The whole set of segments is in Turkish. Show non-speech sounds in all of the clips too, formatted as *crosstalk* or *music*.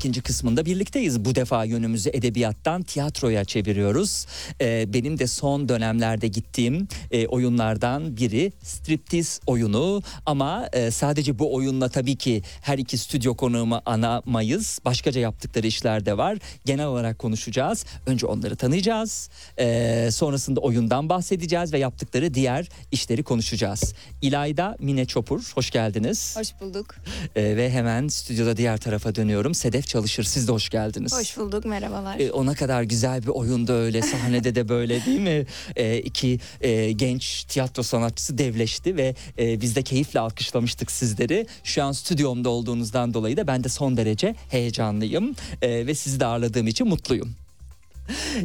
İkinci kısmında birlikteyiz. Bu defa yönümüzü edebiyattan tiyatroya çeviriyoruz. Ee, benim de son dönemlerde gittiğim e, oyunlardan biri striptiz oyunu. Ama e, sadece bu oyunla tabii ki her iki stüdyo konuğumu anamayız. Başkaca yaptıkları işler de var. Genel olarak konuşacağız. Önce onları tanıyacağız. Ee, sonrasında oyundan bahsedeceğiz ve yaptıkları diğer işleri konuşacağız. İlayda Mine Çopur, hoş geldiniz. Hoş bulduk. Ee, ve hemen stüdyoda diğer tarafa dönüyorum. Sedef Çalışır siz de hoş geldiniz. Hoş bulduk. Merhabalar. Ee, ona kadar güzel bir oyunda öyle sahnede de böyle değil mi? Ee, iki e, genç tiyatro sanatçısı devleşti ve e, biz de keyifle alkışlamıştık sizleri. Şu an stüdyomda olduğunuzdan dolayı da ben de son derece heyecanlıyım Ee, ve sizi de ağırladığım için mutluyum.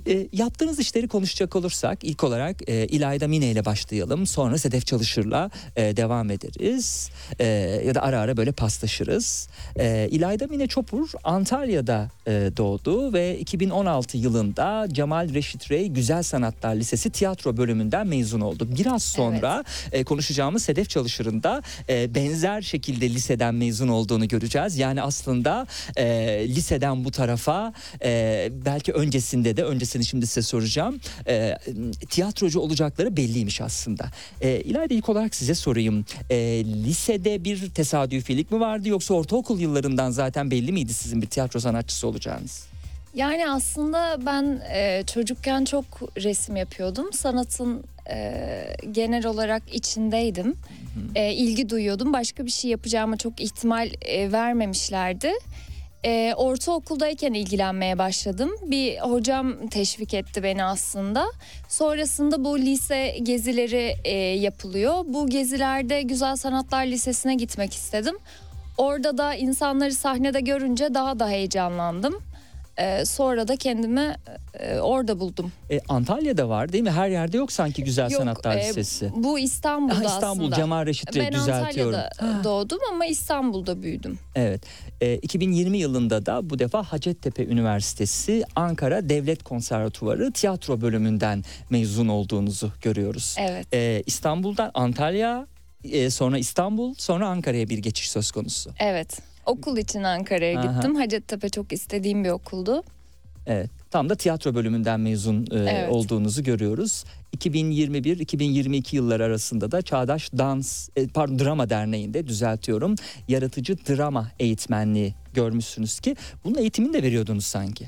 E, yaptığınız işleri konuşacak olursak ilk olarak e, İlayda Mine ile başlayalım. Sonra Sedef Çalışır'la e, devam ederiz. E, ya da ara ara böyle paslaşırız. E, İlayda Mine Çopur Antalya'da e, doğdu ve 2016 yılında Cemal Reşit Rey Güzel Sanatlar Lisesi tiyatro bölümünden mezun oldu. Biraz sonra e, konuşacağımız Sedef Çalışır'ın da e, benzer şekilde liseden mezun olduğunu göreceğiz. Yani aslında e, liseden bu tarafa e, belki öncesinde de öncesini şimdi size soracağım. E, tiyatrocu olacakları belliymiş aslında. E, İlayda ilk olarak size sorayım. E, lisede bir tesadüfilik mi vardı yoksa ortaokul yıllarından zaten belli miydi sizin bir tiyatro sanatçısı olacağınız? Yani aslında ben e, çocukken çok resim yapıyordum. Sanatın e, genel olarak içindeydim. E, ilgi duyuyordum. Başka bir şey yapacağıma çok ihtimal e, vermemişlerdi. E, ortaokuldayken ilgilenmeye başladım. Bir hocam teşvik etti beni aslında. Sonrasında bu lise gezileri e, yapılıyor. Bu gezilerde Güzel Sanatlar Lisesi'ne gitmek istedim. Orada da insanları sahnede görünce daha da heyecanlandım. Ee, sonra da kendimi e, orada buldum. E, Antalya'da var değil mi? Her yerde yok sanki Güzel Yok, Sanatlar e, Lisesi. Bu İstanbul'da Ah, İstanbul aslında. Cemal Reşit Rey Ben düzeltiyorum. Antalya'da doğdum ama İstanbul'da büyüdüm. Evet. E, 2020 yılında da bu defa Hacettepe Üniversitesi Ankara Devlet Konservatuvarı tiyatro bölümünden mezun olduğunuzu görüyoruz. Evet. E, İstanbul'dan Antalya, e, sonra İstanbul, sonra Ankara'ya bir geçiş söz konusu. Evet. Okul için Ankara'ya Aha. gittim. Hacettepe çok istediğim bir okuldu. Evet. Tam da tiyatro bölümünden mezun e, Evet. olduğunuzu görüyoruz. 2021-2022 yılları arasında da Çağdaş Dans, e, pardon Drama Derneği'nde düzeltiyorum. Yaratıcı drama eğitmenliği görmüşsünüz ki bunun eğitimini de veriyordunuz sanki.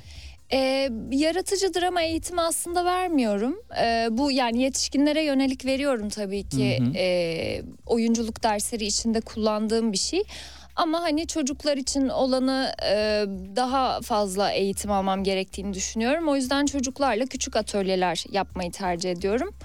Ee, yaratıcı drama eğitimi aslında vermiyorum. Ee, bu yani yetişkinlere yönelik veriyorum tabii ki. Hı hı. Ee, oyunculuk dersleri içinde kullandığım bir şey. Ama hani çocuklar için olanı e, daha fazla eğitim almam gerektiğini düşünüyorum. O yüzden çocuklarla küçük atölyeler yapmayı tercih ediyorum.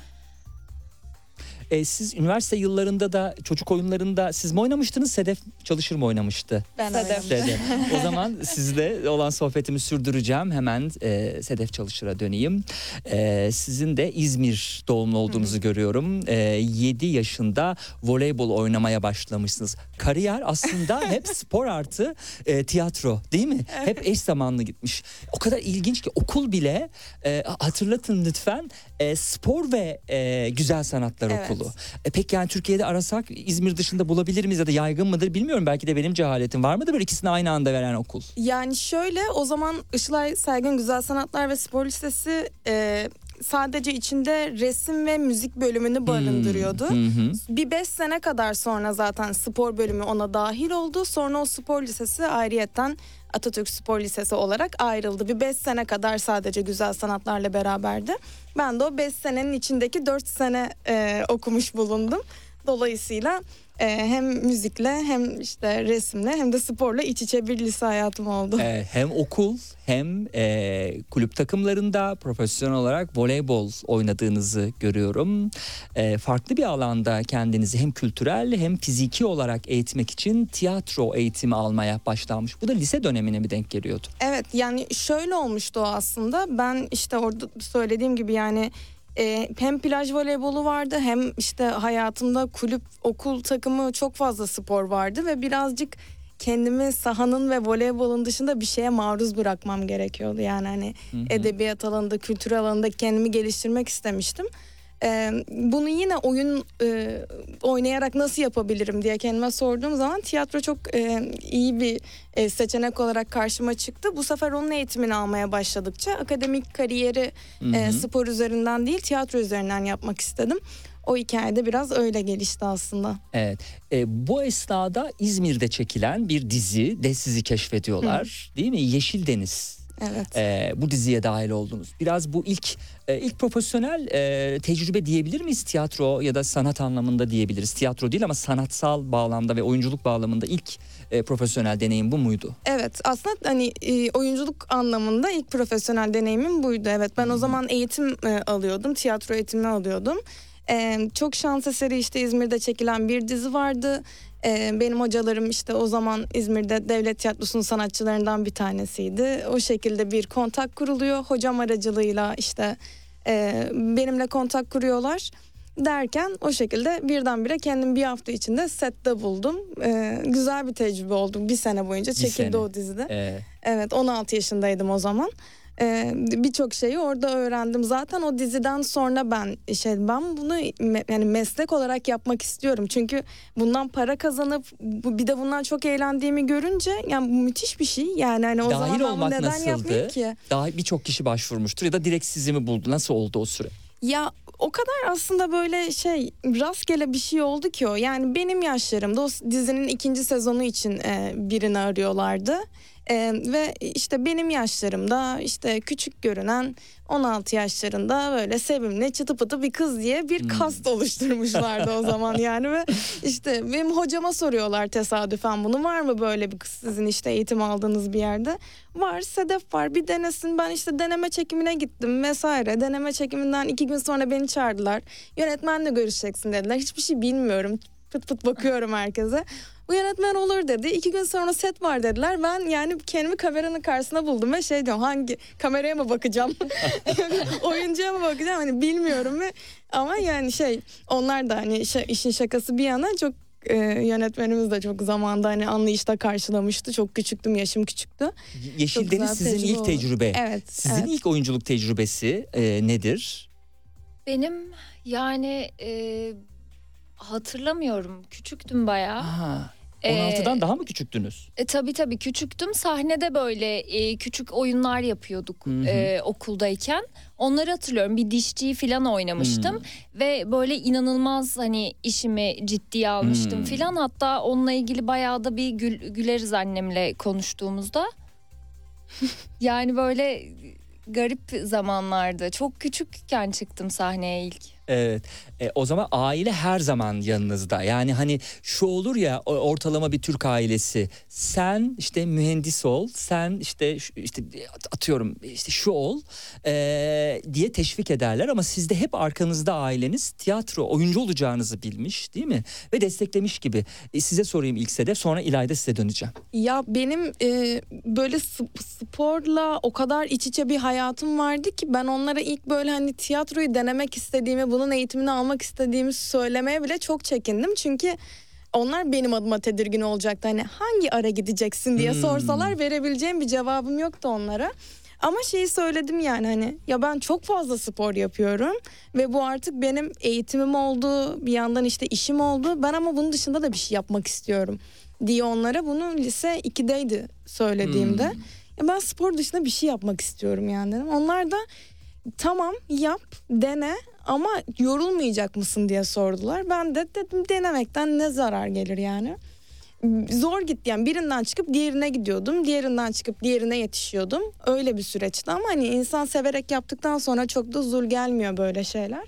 E, siz üniversite yıllarında da çocuk oyunlarında siz mi oynamıştınız? Sedef Çalışır mı oynamıştı? Ben Sedef. Sedef. o zaman sizle olan sohbetimi sürdüreceğim. Hemen e, Sedef Çalışır'a döneyim. E, sizin de İzmir doğumlu olduğunuzu görüyorum. E, 7 yaşında voleybol oynamaya başlamışsınız. Kariyer aslında *laughs* hep spor artı e, tiyatro değil mi? Hep eş zamanlı gitmiş. O kadar ilginç ki okul bile e, hatırlatın lütfen e, spor ve e, güzel sanatlar Evet. okulu. E, peki yani Türkiye'de arasak İzmir dışında bulabilir miyiz ya da yaygın mıdır bilmiyorum. Belki de benim cehaletim var mıdır böyle ikisini aynı anda veren okul? Yani şöyle o zaman Işılay Saygın Güzel Sanatlar ve Spor Lisesi e, sadece içinde resim ve müzik bölümünü barındırıyordu. Hı hı. Bir beş sene kadar sonra zaten spor bölümü ona dahil oldu. Sonra o spor lisesi ayrıyetten Atatürk Spor Lisesi olarak ayrıldı. Bir beş sene kadar sadece güzel sanatlarla beraberdi. Ben de o beş senenin içindeki dört sene e, okumuş bulundum. Dolayısıyla e, hem müzikle hem işte resimle hem de sporla iç içe bir lise hayatım oldu. E, hem okul hem e, kulüp takımlarında profesyonel olarak voleybol oynadığınızı görüyorum. E, farklı bir alanda kendinizi hem kültürel hem fiziki olarak eğitmek için tiyatro eğitimi almaya başlanmış. Bu da lise dönemine mi denk geliyordu? Evet yani şöyle olmuştu o aslında. Ben işte orada söylediğim gibi yani e, hem plaj voleybolu vardı hem işte hayatımda kulüp okul takımı çok fazla spor vardı ve birazcık kendimi sahanın ve voleybolun dışında bir şeye maruz bırakmam gerekiyordu. Yani hani edebiyat alanında, kültür alanında kendimi geliştirmek istemiştim. Ee, bunu yine oyun e, oynayarak nasıl yapabilirim diye kendime sorduğum zaman tiyatro çok e, iyi bir e, seçenek olarak karşıma çıktı. Bu sefer onun eğitimini almaya başladıkça akademik kariyeri e, hı. spor üzerinden değil tiyatro üzerinden yapmak istedim. O hikayede biraz öyle gelişti aslında. Evet. E, bu esnada İzmir'de çekilen bir dizi de sizi keşfediyorlar. Değil mi? Yeşil Deniz. Evet. E, bu diziye dahil oldunuz. Biraz bu ilk e, ilk profesyonel e, tecrübe diyebilir miyiz tiyatro ya da sanat anlamında diyebiliriz. Tiyatro değil ama sanatsal bağlamda ve oyunculuk bağlamında ilk e, profesyonel deneyim bu muydu? Evet aslında hani e, oyunculuk anlamında ilk profesyonel deneyimim buydu. Evet ben o zaman eğitim e, alıyordum. Tiyatro eğitimi alıyordum. E, çok şans eseri işte İzmir'de çekilen bir dizi vardı. Ee, benim hocalarım işte o zaman İzmir'de devlet tiyatrosunun sanatçılarından bir tanesiydi. O şekilde bir kontak kuruluyor. Hocam aracılığıyla işte e, benimle kontak kuruyorlar. Derken o şekilde birdenbire kendim bir hafta içinde sette buldum. Ee, güzel bir tecrübe oldu. Bir sene boyunca çekildi sene. o dizide. Ee, Evet 16 yaşındaydım o zaman. Ee, Birçok şeyi orada öğrendim. Zaten o diziden sonra ben şey ben bunu me- yani meslek olarak yapmak istiyorum. Çünkü bundan para kazanıp bu- bir de bundan çok eğlendiğimi görünce yani bu müthiş bir şey. Yani hani o Dahil zaman olmak neden nasıldı? yapmayayım ki? daha birçok kişi başvurmuştur ya da direkt sizi mi buldu? Nasıl oldu o süre? Ya o kadar aslında böyle şey rastgele bir şey oldu ki o. Yani benim yaşlarımda o dizinin ikinci sezonu için e, birini arıyorlardı. E, ve işte benim yaşlarımda işte küçük görünen 16 yaşlarında böyle sevimli çıtı pıtı bir kız diye bir kast oluşturmuşlardı o zaman *laughs* yani ve işte benim hocama soruyorlar tesadüfen bunu. Var mı böyle bir kız sizin işte eğitim aldığınız bir yerde? Var Sedef var bir denesin. Ben işte deneme çekimine gittim vesaire. Deneme çekiminden iki gün sonra beni çağırdılar. Yönetmenle görüşeceksin dediler. Hiçbir şey bilmiyorum pıt pıt bakıyorum herkese bu yönetmen olur dedi. İki gün sonra set var dediler. Ben yani kendimi kameranın karşısına buldum ve şey diyorum hangi kameraya mı bakacağım? *laughs* Oyuncuya mı bakacağım? Hani bilmiyorum ve ama yani şey onlar da hani şa- işin şakası bir yana çok e, yönetmenimiz de çok zamanda hani anlayışla karşılamıştı. Çok küçüktüm, yaşım küçüktü. Yeşil Çok Deniz sizin tecrübe ilk oldu. tecrübe. Evet. Sizin evet. ilk oyunculuk tecrübesi e, nedir? Benim yani e, hatırlamıyorum. Küçüktüm bayağı. Aha, Ee, 16'dan daha mı küçüktünüz? E, tabii tabii küçüktüm. Sahnede böyle e, küçük oyunlar yapıyorduk Hı hı. e, okuldayken. Onları hatırlıyorum. Bir dişçiyi falan oynamıştım. Hmm. Ve böyle inanılmaz hani işimi ciddiye almıştım Hmm. filan. Hatta onunla ilgili bayağı da bir gül, güleriz annemle konuştuğumuzda. *laughs* yani böyle garip zamanlarda. Çok küçükken çıktım sahneye ilk. Evet. E, o zaman aile her zaman yanınızda. Yani hani şu olur ya ortalama bir Türk ailesi. Sen işte mühendis ol, sen işte işte atıyorum işte şu ol e, diye teşvik ederler ama sizde hep arkanızda aileniz tiyatro oyuncu olacağınızı bilmiş değil mi? Ve desteklemiş gibi. E, size sorayım ilk Sedef sonra İlayda size döneceğim. Ya benim e, böyle sp- sporla o kadar iç içe bir hayatım vardı ki ben onlara ilk böyle hani tiyatroyu denemek istediğimi, bunun eğitimini almak istediğimi söylemeye bile çok çekindim. Çünkü onlar benim adıma tedirgin olacaktı. Hani hangi ara gideceksin diye Hmm. sorsalar verebileceğim bir cevabım yoktu onlara. Ama şeyi söyledim yani hani ya ben çok fazla spor yapıyorum ve bu artık benim eğitimim oldu bir yandan işte işim oldu ben ama bunun dışında da bir şey yapmak istiyorum diye onlara bunu lise 2'deydi söylediğimde. Hmm. Ya ben spor dışında bir şey yapmak istiyorum yani dedim. Onlar da tamam yap dene ama yorulmayacak mısın diye sordular. Ben de dedim denemekten ne zarar gelir yani. Zor gitti yani birinden çıkıp diğerine gidiyordum. Diğerinden çıkıp diğerine yetişiyordum. Öyle bir süreçti ama hani insan severek yaptıktan sonra çok da zul gelmiyor böyle şeyler.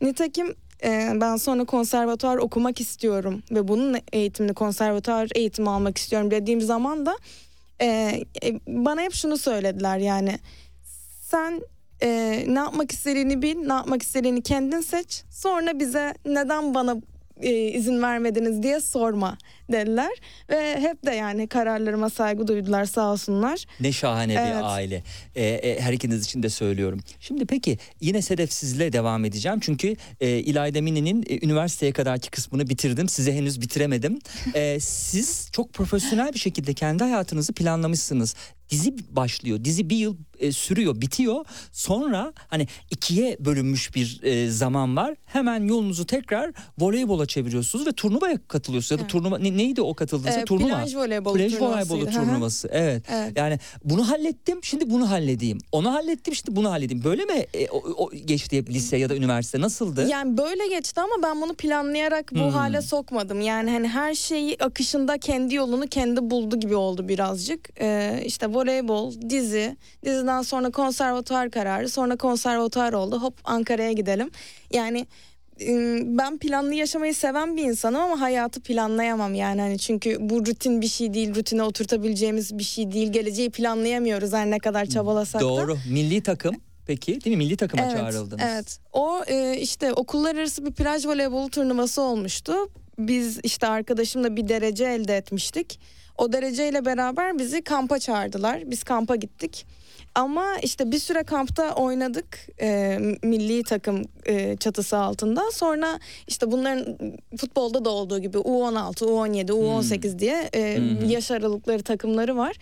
Nitekim e, ben sonra konservatuar okumak istiyorum ve bunun eğitimini konservatuar eğitimi almak istiyorum dediğim zaman da e, e, bana hep şunu söylediler yani sen e, ne yapmak istediğini bil, ne yapmak istediğini kendin seç. Sonra bize neden bana e, izin vermediniz diye sorma dediler. Ve hep de yani kararlarıma saygı duydular sağ olsunlar. Ne şahane Evet. bir aile. Ee, e, her ikiniz için de söylüyorum. Şimdi peki yine Sedef sizle devam edeceğim. Çünkü e, İlayda Mini'nin e, üniversiteye kadarki kısmını bitirdim. Size henüz bitiremedim. Ee, *laughs* siz çok profesyonel bir şekilde kendi hayatınızı planlamışsınız. Dizi başlıyor. Dizi bir yıl e, sürüyor, bitiyor. Sonra hani ikiye bölünmüş bir e, zaman var. Hemen yolunuzu tekrar voleybola çeviriyorsunuz ve turnuvaya katılıyorsunuz. Ya da turnuva ne- neydi o katıldığınız E, turnuva? plaj voleybolu Plaj voleybolu turnuvası. Evet. Evet. Yani bunu hallettim şimdi bunu halledeyim. Onu hallettim şimdi bunu halledeyim. Böyle mi e, o, o geçti hep lise ya da üniversite nasıldı? Yani böyle geçti ama ben bunu planlayarak bu Hmm. hale sokmadım. Yani hani her şeyi akışında kendi yolunu kendi buldu gibi oldu birazcık. Ee, işte voleybol, dizi, diziden sonra konservatuar kararı, sonra konservatuar oldu. Hop Ankara'ya gidelim. Yani ben planlı yaşamayı seven bir insanım ama hayatı planlayamam yani hani çünkü bu rutin bir şey değil, rutine oturtabileceğimiz bir şey değil. Geleceği planlayamıyoruz her ne kadar çabalasak da. Doğru. Milli takım peki değil mi? Milli takıma Evet, çağrıldınız. Evet. O e, işte okullar arası bir plaj voleybolu turnuvası olmuştu. biz işte arkadaşımla bir derece elde etmiştik. O dereceyle beraber bizi kampa çağırdılar. Biz kampa gittik. Ama işte bir süre kampta oynadık. E, milli takım e, çatısı altında. Sonra işte bunların futbolda da olduğu gibi U16, U17, U18 diye e, Hmm. yaş aralıkları takımları var.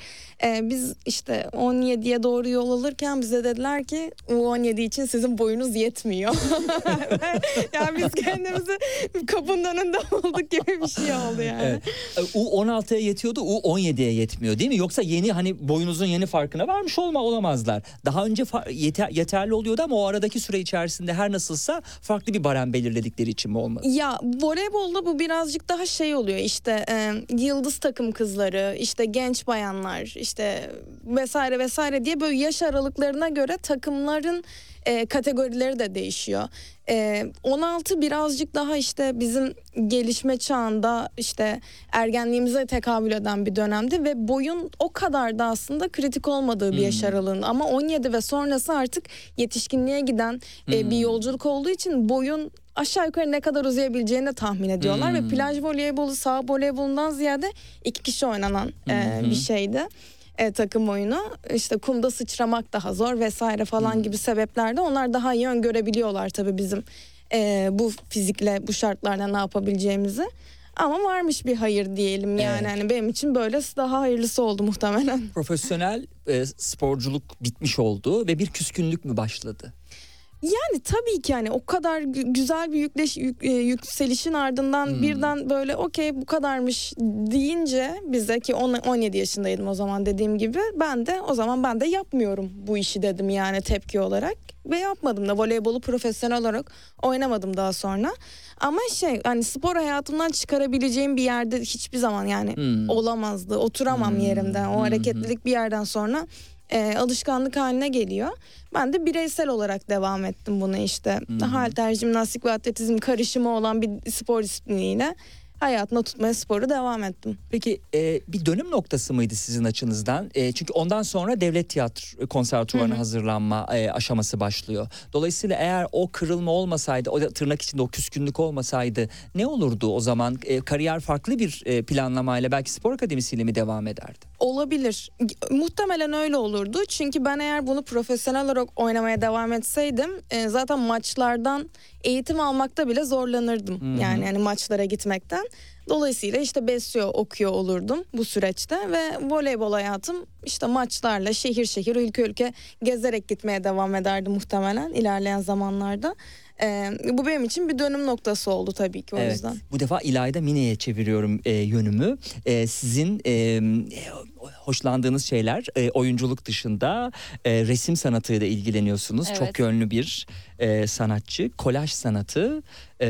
E, biz işte 17'ye doğru yol alırken bize dediler ki U17 için sizin boyunuz yetmiyor. *laughs* yani biz kendimizi kapının önünde olduk gibi bir şey oldu yani. Evet. E, U16'ya yetiyordu, U17'ye yetmiyor değil mi? Yoksa yeni hani boyunuzun yeni farkına varmış olma olamazlar. Daha önce yeter- yeterli oluyordu ama o aradaki süre içerisinde her nasılsa farklı bir barem belirledikleri için mi olmadı? Ya voleybolda bu birazcık daha şey oluyor işte e, yıldız takım kızları işte genç bayanlar işte vesaire vesaire diye böyle yaş aralıklarına göre takımların e, kategorileri de değişiyor. E, 16 birazcık daha işte bizim gelişme çağında işte ergenliğimize tekabül eden bir dönemdi ve boyun o kadar da aslında kritik olmadığı bir yaş aralığında. Ama 17 ve sonrası artık yetişkinliğe giden e, bir yolculuk olduğu için boyun aşağı yukarı ne kadar uzayabileceğini de tahmin ediyorlar ve plaj voleybolu sağ voleybolundan ziyade iki kişi oynanan e, bir şeydi. E, takım oyunu işte kumda sıçramak daha zor vesaire falan gibi sebeplerde onlar daha iyi öngörebiliyorlar tabii bizim e, bu fizikle bu şartlarda ne yapabileceğimizi. Ama varmış bir hayır diyelim yani Evet. hani benim için böylesi daha hayırlısı oldu muhtemelen. Profesyonel e, sporculuk bitmiş oldu ve bir küskünlük mü başladı? Yani tabii ki yani o kadar gü- güzel bir yükleş, yük- e, yükselişin ardından Hmm. birden böyle okey bu kadarmış deyince bize ki on- 17 yaşındaydım o zaman dediğim gibi ben de o zaman ben de yapmıyorum bu işi dedim yani tepki olarak ve yapmadım da voleybolu profesyonel olarak oynamadım daha sonra ama şey hani spor hayatımdan çıkarabileceğim bir yerde hiçbir zaman yani Hmm. olamazdı oturamam Hmm. yerimden o Hmm. hareketlilik bir yerden sonra e, alışkanlık haline geliyor. Ben de bireysel olarak devam ettim buna işte. Hmm. Halter, jimnastik ve atletizm karışımı olan bir spor disipliniyle hayatına tutmaya sporu devam ettim. Peki e, bir dönüm noktası mıydı sizin açınızdan? E, çünkü ondan sonra devlet tiyatro konservatuvarına hazırlanma e, aşaması başlıyor. Dolayısıyla eğer o kırılma olmasaydı, o tırnak içinde o küskünlük olmasaydı ne olurdu o zaman? E, kariyer farklı bir e, planlamayla belki spor akademisiyle mi devam ederdi? Olabilir. Muhtemelen öyle olurdu. Çünkü ben eğer bunu profesyonel olarak oynamaya devam etseydim e, zaten maçlardan eğitim almakta bile zorlanırdım. Hı. Yani hani maçlara gitmekten. Dolayısıyla işte besliyor okuyor olurdum bu süreçte ve voleybol hayatım işte maçlarla şehir şehir ülke ülke gezerek gitmeye devam ederdi muhtemelen ilerleyen zamanlarda. E, bu benim için bir dönüm noktası oldu tabii ki o Evet. yüzden. Bu defa İlayda Mine'ye çeviriyorum e, yönümü. E, sizin e, hoşlandığınız şeyler e, oyunculuk dışında e, resim sanatıyla ilgileniyorsunuz. Evet. Çok yönlü bir e, sanatçı. Kolaj sanatı e,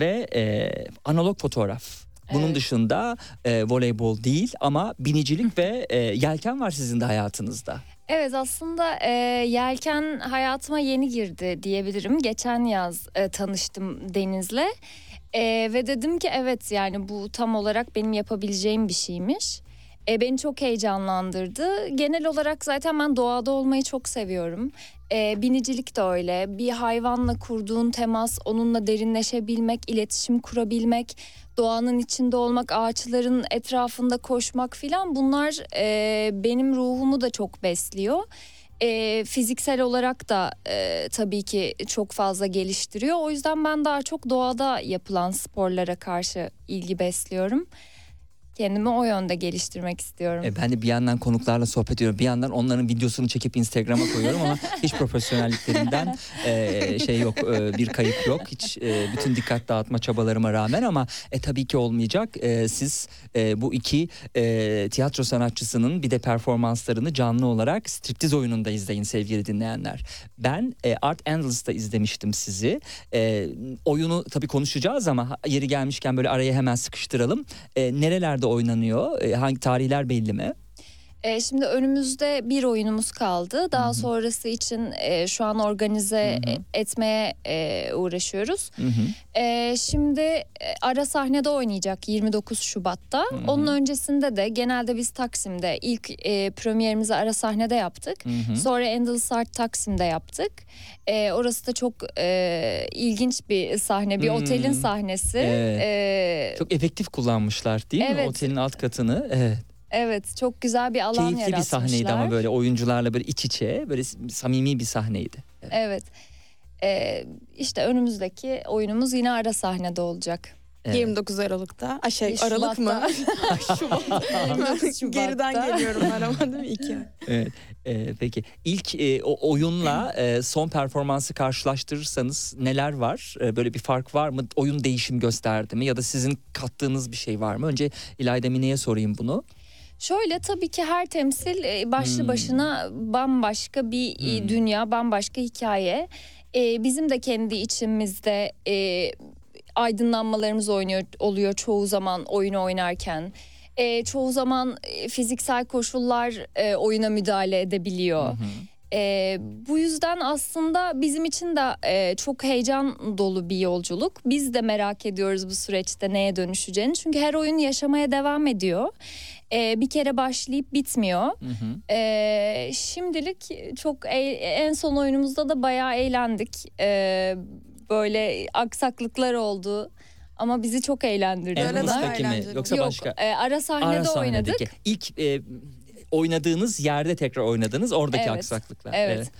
ve e, analog fotoğraf. Bunun Evet. dışında e, voleybol değil ama binicilik *laughs* ve e, yelken var sizin de hayatınızda. Evet aslında e, yelken hayatıma yeni girdi diyebilirim. Geçen yaz e, tanıştım Deniz'le E, ve dedim ki evet yani bu tam olarak benim yapabileceğim bir şeymiş. E, beni çok heyecanlandırdı. Genel olarak zaten ben doğada olmayı çok seviyorum. E, binicilik de öyle. Bir hayvanla kurduğun temas, onunla derinleşebilmek, iletişim kurabilmek, doğanın içinde olmak, ağaçların etrafında koşmak filan bunlar e, benim ruhumu da çok besliyor. E, fiziksel olarak da e, tabii ki çok fazla geliştiriyor. O yüzden ben daha çok doğada yapılan sporlara karşı ilgi besliyorum. Kendimi o yönde geliştirmek istiyorum. E, ben de bir yandan konuklarla sohbet ediyorum. Bir yandan onların videosunu çekip Instagram'a koyuyorum ama *laughs* hiç profesyonelliklerinden e, şey yok, e, bir kayıp yok. Hiç e, bütün dikkat dağıtma çabalarıma rağmen ama e, tabii ki olmayacak. E, siz e, bu iki e, tiyatro sanatçısının bir de performanslarını canlı olarak striptiz oyununda izleyin sevgili dinleyenler. Ben e, Art Endless'ta izlemiştim sizi. E, oyunu tabii konuşacağız ama yeri gelmişken böyle araya hemen sıkıştıralım. E, nerelerde oynanıyor? E, hangi tarihler belli mi? E, şimdi önümüzde bir oyunumuz kaldı. Daha sonrası için e, şu an organize e, etmeye e, uğraşıyoruz. Hı. E, şimdi ara sahnede oynayacak 29 Şubat'ta. Onun öncesinde de genelde biz Taksim'de ilk e, premierimizi ara sahnede yaptık. Hı hı. Sonra Endless Art Taksim'de yaptık. E, orası da çok e, ilginç bir sahne, bir Hmm. otelin sahnesi. Evet. E, Çok efektif kullanmışlar değil mi? Evet. Otelin alt katını. Evet. Evet, çok güzel bir alan Keyifli bir yaratmışlar. sahneydi ama böyle oyuncularla böyle iç içe böyle samimi bir sahneydi. Evet. E, işte önümüzdeki oyunumuz yine ara sahnede olacak. Evet. 29 Aralık'ta. Ay şey Şubat'ta. Aralık mı? Şubat. *laughs* Şubat'ta. Geriden geliyorum ben ama değil mi? İki. Evet. Ee, peki ilk e, o oyunla e, son performansı karşılaştırırsanız neler var? E, böyle bir fark var mı? Oyun değişim gösterdi mi? Ya da sizin kattığınız bir şey var mı? Önce İlayda Mine'ye sorayım bunu. Şöyle tabii ki her temsil e, başlı Hmm. başına bambaşka bir e, Hmm. dünya, bambaşka hikaye. E, bizim de kendi içimizde e, aydınlanmalarımız oynuyor oluyor çoğu zaman oyunu oynarken. E, çoğu zaman e, fiziksel koşullar e, oyuna müdahale edebiliyor. E, bu yüzden aslında bizim için de e, çok heyecan dolu bir yolculuk. Biz de merak ediyoruz bu süreçte neye dönüşeceğini. Çünkü her oyun yaşamaya devam ediyor. E, bir kere başlayıp bitmiyor. Hı hı. E, şimdilik çok e- en son oyunumuzda da bayağı eğlendik. E, böyle aksaklıklar oldu. Ama bizi çok eğlendirdi. Mi? eğlenceli. Yoksa Yok, başka? e, ara sahnede Ara oynadık. sahnedeki. İlk e, oynadığınız yerde tekrar oynadınız oradaki Evet, aksaklıklar. evet.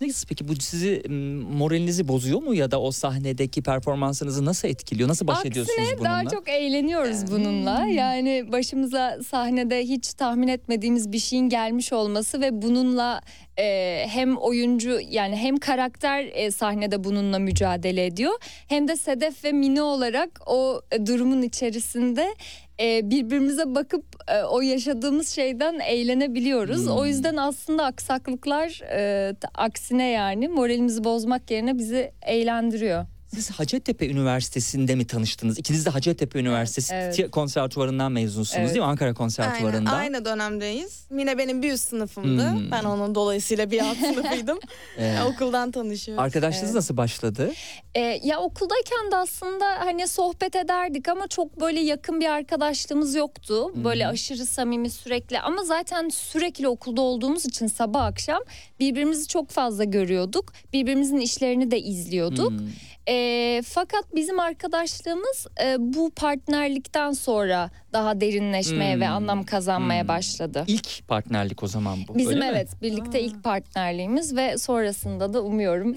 Neyse peki bu sizi moralinizi bozuyor mu ya da o sahnedeki performansınızı nasıl etkiliyor? Nasıl baş ediyorsunuz Aksine bununla? daha çok eğleniyoruz bununla. Yani başımıza sahnede hiç tahmin etmediğimiz bir şeyin gelmiş olması ve bununla e, hem oyuncu yani hem karakter e, sahnede bununla mücadele ediyor hem de Sedef ve Mine olarak o e, durumun içerisinde e, birbirimize bakıp e, o yaşadığımız şeyden eğlenebiliyoruz. Hmm. O yüzden aslında aksaklıklar e, aksine yani moralimizi bozmak yerine bizi eğlendiriyor. Siz Hacettepe Üniversitesi'nde mi tanıştınız? İkiniz de Hacettepe Üniversitesi evet. konservatuvarından mezunsunuz Evet. değil mi? Ankara Aynen, konservatuvarından. aynı dönemdeyiz. Mine benim bir üst sınıfımdı. Hmm. Ben onun dolayısıyla bir alt *laughs* sınıfıydım. *laughs* Evet. Okuldan tanışıyoruz. Arkadaşlığınız Evet. nasıl başladı? E, ya okuldayken de aslında hani sohbet ederdik ama çok böyle yakın bir arkadaşlığımız yoktu. Böyle aşırı samimi sürekli ama zaten sürekli okulda olduğumuz için sabah akşam birbirimizi çok fazla görüyorduk. Birbirimizin işlerini de izliyorduk. Hmm. E, fakat bizim arkadaşlığımız e, bu partnerlikten sonra daha derinleşmeye Hmm. ve anlam kazanmaya Hmm. başladı. İlk partnerlik o zaman bu. Bizim öyle mi? evet birlikte ilk partnerliğimiz ve sonrasında da umuyorum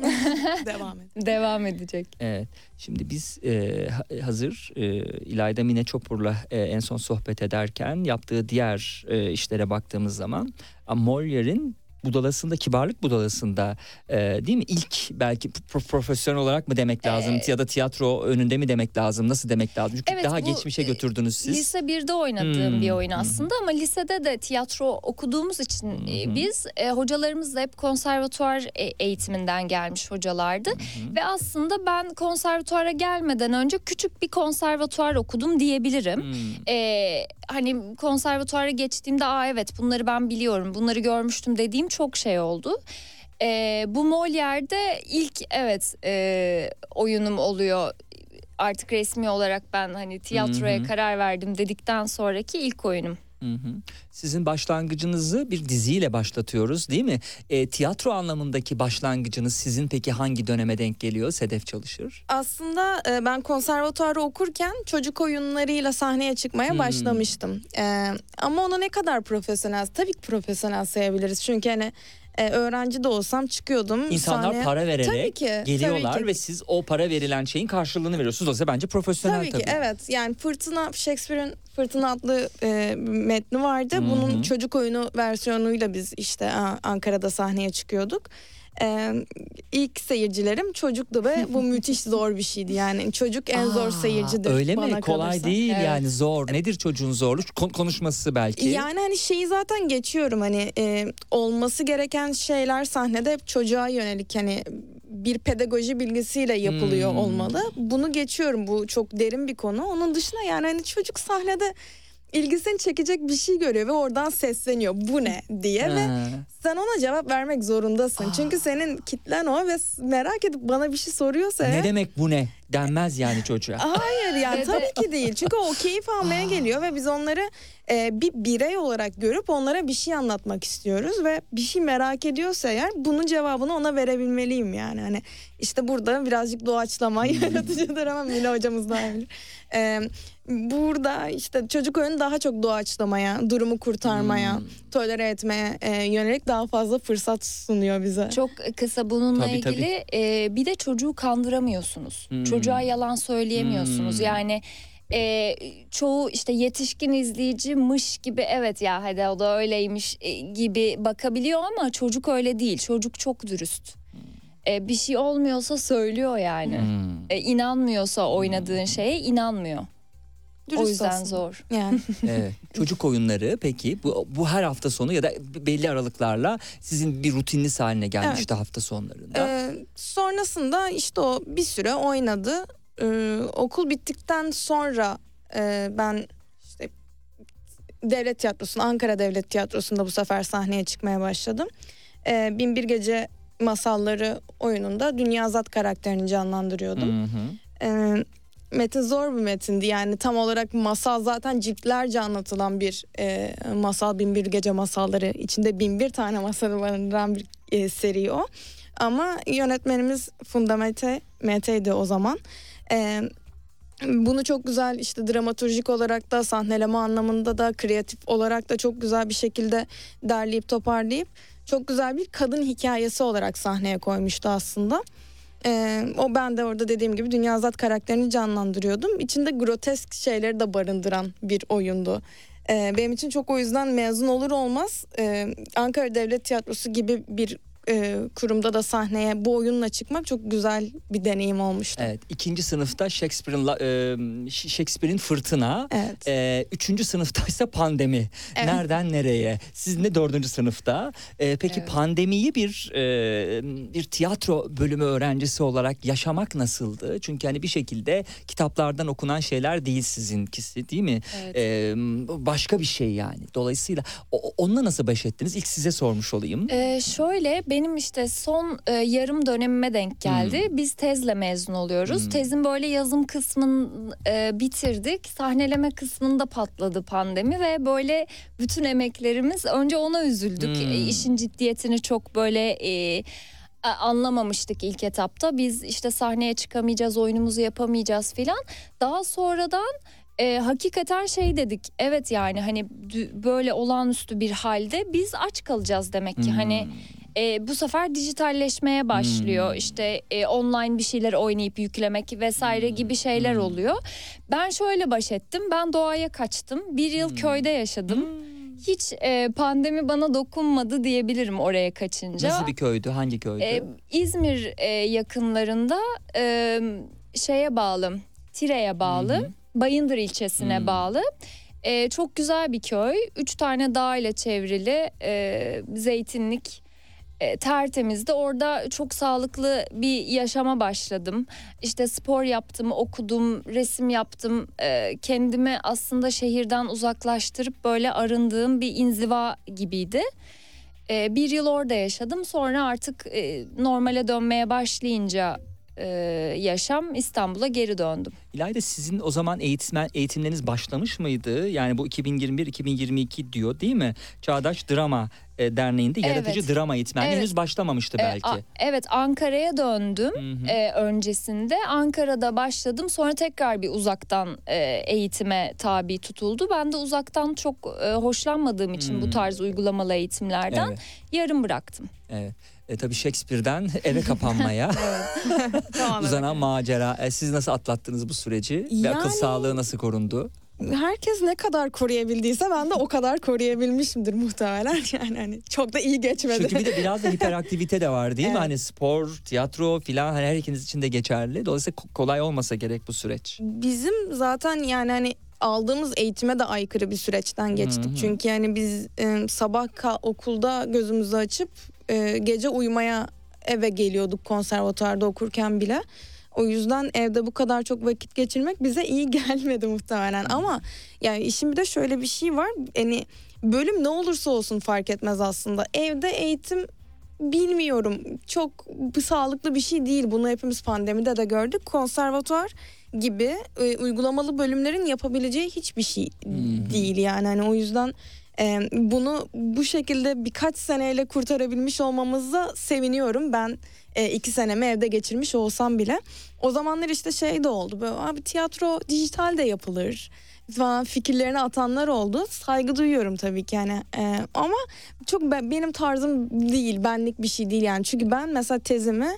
Devam *laughs* et. devam edecek. Evet. Şimdi biz e, ha- hazır e, İlayda Mine Çopur'la e, en son sohbet ederken yaptığı diğer e, işlere baktığımız zaman a, Molière'in budalasında, kibarlık budalasında e, değil mi? İlk belki pro- profesyonel olarak mı demek lazım Ee, ya da tiyatro önünde mi demek lazım? Nasıl demek lazım? Çünkü Evet, daha bu, geçmişe e, götürdünüz siz. Lise 1'de oynadığım Hmm, bir oyun aslında ama lisede de tiyatro okuduğumuz için e, biz e, hocalarımız da hep konservatuvar e, eğitiminden gelmiş hocalardı. Ve aslında ben konservatuara gelmeden önce küçük bir konservatuvar okudum diyebilirim. Hmm. E, hani konservatuara geçtiğimde aa evet bunları ben biliyorum bunları görmüştüm dediğim çok şey oldu. E, bu Molière'de ilk evet e, oyunum oluyor artık resmi olarak ben hani tiyatroya Hı hı. karar verdim dedikten sonraki ilk oyunum. Hı hı. Sizin başlangıcınızı bir diziyle başlatıyoruz değil mi? E, tiyatro anlamındaki başlangıcınız sizin peki hangi döneme denk geliyor Sedef Çalışır? Aslında e, ben konservatuarı okurken çocuk oyunlarıyla sahneye çıkmaya Hmm. başlamıştım. E, ama onu ne kadar profesyonel, tabii ki profesyonel sayabiliriz. Çünkü hani e, öğrenci de olsam çıkıyordum. İnsanlar sahneye. para Tabii vererek ki, geliyorlar tabii ki. ve siz o para verilen şeyin karşılığını veriyorsunuz. Dolayısıyla bence profesyonel Tabii, tabii. ki evet yani Fırtına Shakespeare'in Fırtına adlı e, metni vardı. Hı hı. Bunun çocuk oyunu versiyonuyla biz işte a, Ankara'da sahneye çıkıyorduk. E, ilk seyircilerim çocuktu ve bu *laughs* müthiş zor bir şeydi. Yani çocuk en zor Aa, seyircidir Öyle bana mi? Kolay kalırsa. değil Evet. yani zor. Nedir çocuğun zorluğu? Kon- konuşması belki. Yani hani şeyi zaten geçiyorum hani e, olması gereken şeyler sahnede hep çocuğa yönelik hani bir pedagoji bilgisiyle yapılıyor Hmm. olmalı. Bunu geçiyorum bu çok derin bir konu. Onun dışında yani hani çocuk sahnede ilgisini çekecek bir şey görüyor ve oradan sesleniyor. Bu ne diye ve sen ona cevap vermek zorundasın. Çünkü senin kitlen o ve merak edip bana bir şey soruyorsa Ne demek bu ne denmez yani çocuğa. *laughs* Hayır yani *laughs* tabii ki değil. Çünkü o keyif almaya geliyor ve biz onları e, bir birey olarak görüp onlara bir şey anlatmak istiyoruz ve bir şey merak ediyorsa eğer bunun cevabını ona verebilmeliyim yani. Hani işte burada birazcık doğaçlama *laughs* yaratıcıdır ama Mine hocamız iyi bilir. E, burada işte çocuk oyunu daha çok doğaçlamaya, durumu kurtarmaya, Hmm. tolere etmeye e, yönelik daha fazla fırsat sunuyor bize. Çok kısa bununla Tabii, tabii. ilgili e, bir de çocuğu kandıramıyorsunuz. Hmm. Çocuğa yalan söyleyemiyorsunuz. Hmm. Yani e, çoğu işte yetişkin izleyici mış gibi evet ya hadi o da öyleymiş e, gibi bakabiliyor ama çocuk öyle değil. Çocuk çok dürüst. E, bir şey olmuyorsa söylüyor yani. Hmm. E, inanmıyorsa oynadığın şeye inanmıyor. O Dürüst yüzden aslında. zor. Yani. *laughs* Evet. Çocuk oyunları peki bu, bu her hafta sonu ya da belli aralıklarla sizin bir rutininiz haline gelmişti hafta sonlarında. Ee, sonrasında işte o bir süre oynadı. Ee, okul bittikten sonra e, ben işte devlet tiyatrosunda Ankara Devlet Tiyatrosu'nda bu sefer sahneye çıkmaya başladım. Ee, Binbir Gece masalları oyununda Dünya Zat karakterini canlandırıyordum. Hı hı. Ee, metin zor bir metindi yani tam olarak masal zaten ciltlerce anlatılan bir e, masal Binbir Gece masalları içinde binbir tane masalı barındıran bir e, seri o. Ama yönetmenimiz Funda Mete, Mete'ydi o zaman. Ee, bunu çok güzel işte dramaturjik olarak da sahneleme anlamında da kreatif olarak da çok güzel bir şekilde derleyip toparlayıp çok güzel bir kadın hikayesi olarak sahneye koymuştu aslında. Ee, o ben de orada dediğim gibi Dünya Zat karakterini canlandırıyordum. İçinde grotesk şeyleri de barındıran bir oyundu. Ee, benim için çok o yüzden mezun olur olmaz e, Ankara Devlet Tiyatrosu gibi bir e, kurumda da sahneye bu oyunla çıkmak çok güzel bir deneyim olmuştu. Evet, ikinci sınıfta Shakespeare'in e, Shakespeare'in Fırtına, Evet. e, üçüncü sınıfta ise pandemi. Evet. Nereden nereye? Siz de dördüncü sınıfta. E, peki Evet. pandemiyi bir e, bir tiyatro bölümü öğrencisi olarak yaşamak nasıldı? Çünkü hani bir şekilde kitaplardan okunan şeyler değil sizinkisi, değil mi? Evet. E, başka bir şey yani. Dolayısıyla o- onunla nasıl baş ettiniz? İlk size sormuş olayım. Ee, şöyle benim işte son e, yarım dönemime denk geldi. Biz tezle mezun oluyoruz. Hmm. Tezin böyle yazım kısmını e, bitirdik. Sahneleme kısmında patladı pandemi ve böyle bütün emeklerimiz önce ona üzüldük. Hmm. E, işin ciddiyetini çok böyle e, anlamamıştık ilk etapta. Biz işte sahneye çıkamayacağız, oyunumuzu yapamayacağız filan. Daha sonradan e, hakikaten şey dedik. Evet yani hani böyle olağanüstü bir halde biz aç kalacağız demek ki. Hmm. Hani e, bu sefer dijitalleşmeye başlıyor. Hmm. İşte e, online bir şeyler oynayıp yüklemek vesaire Hmm. gibi şeyler Hmm. oluyor. Ben şöyle baş ettim. Ben doğaya kaçtım. Bir yıl Hmm. köyde yaşadım. Hiç e, pandemi bana dokunmadı diyebilirim oraya kaçınca. Nasıl bir köydü? Hangi köydü? E, İzmir e, yakınlarında e, şeye bağlı, Tire'ye bağlı, Hı hı. Bayındır ilçesine Hmm. bağlı. E, çok güzel bir köy. Üç tane dağ ile çevrili e, zeytinlik e, tertemizdi. Orada çok sağlıklı bir yaşama başladım. İşte spor yaptım, okudum, resim yaptım. E, kendimi aslında şehirden uzaklaştırıp böyle arındığım bir inziva gibiydi. E, bir yıl orada yaşadım. Sonra artık e, normale dönmeye başlayınca e, yaşam İstanbul'a geri döndüm. İlayda sizin o zaman eğitmen eğitimleriniz başlamış mıydı? Yani bu 2021-2022 diyor değil mi? Çağdaş Drama e, Derneği'nde Evet. yaratıcı drama eğitmenliği Evet. henüz başlamamıştı E, belki. a- evet Ankara'ya döndüm. Hı hı. e, öncesinde Ankara'da başladım sonra tekrar bir uzaktan e, eğitime tabi tutuldu. Ben de uzaktan çok e, hoşlanmadığım için Hmm. bu tarz uygulamalı eğitimlerden Evet. yarım bıraktım. Evet. E, tabii Shakespeare'den *laughs* eve kapanmaya *laughs* *laughs* uzanan macera. E, siz nasıl atlattınız bu süreci? Ve akıl Yani- sağlığı nasıl korundu? herkes ne kadar koruyabildiyse ben de o kadar koruyabilmişimdir muhtemelen. Yani hani çok da iyi geçmedi. Çünkü bir de biraz da hiperaktivite de var değil mi? Evet. Hani spor, tiyatro filan hani her ikiniz için de geçerli. Dolayısıyla ko- kolay olmasa gerek bu süreç. Bizim zaten yani hani aldığımız eğitime de aykırı bir süreçten geçtik. Hı hı. Çünkü yani biz e, sabah okulda gözümüzü açıp e, gece uyumaya eve geliyorduk konservatuarda okurken bile. O yüzden evde bu kadar çok vakit geçirmek bize iyi *laughs* gelmedi muhtemelen. Ama yani işin bir de şöyle bir şey var. Yani bölüm ne olursa olsun fark etmez aslında. Evde eğitim bilmiyorum çok sağlıklı bir şey değil. Bunu hepimiz pandemide de gördük. Konservatuar gibi e, uygulamalı bölümlerin yapabileceği hiçbir şey değil yani. Hani o yüzden e, bunu bu şekilde birkaç seneyle kurtarabilmiş olmamıza seviniyorum. Ben e, iki senemi evde geçirmiş olsam bile. O zamanlar işte şey de oldu. Böyle, abi tiyatro dijital de yapılır falan fikirlerini atanlar oldu. Saygı duyuyorum tabii ki yani. E, ama çok be- benim tarzım değil, benlik bir şey değil yani. Çünkü ben mesela tezimi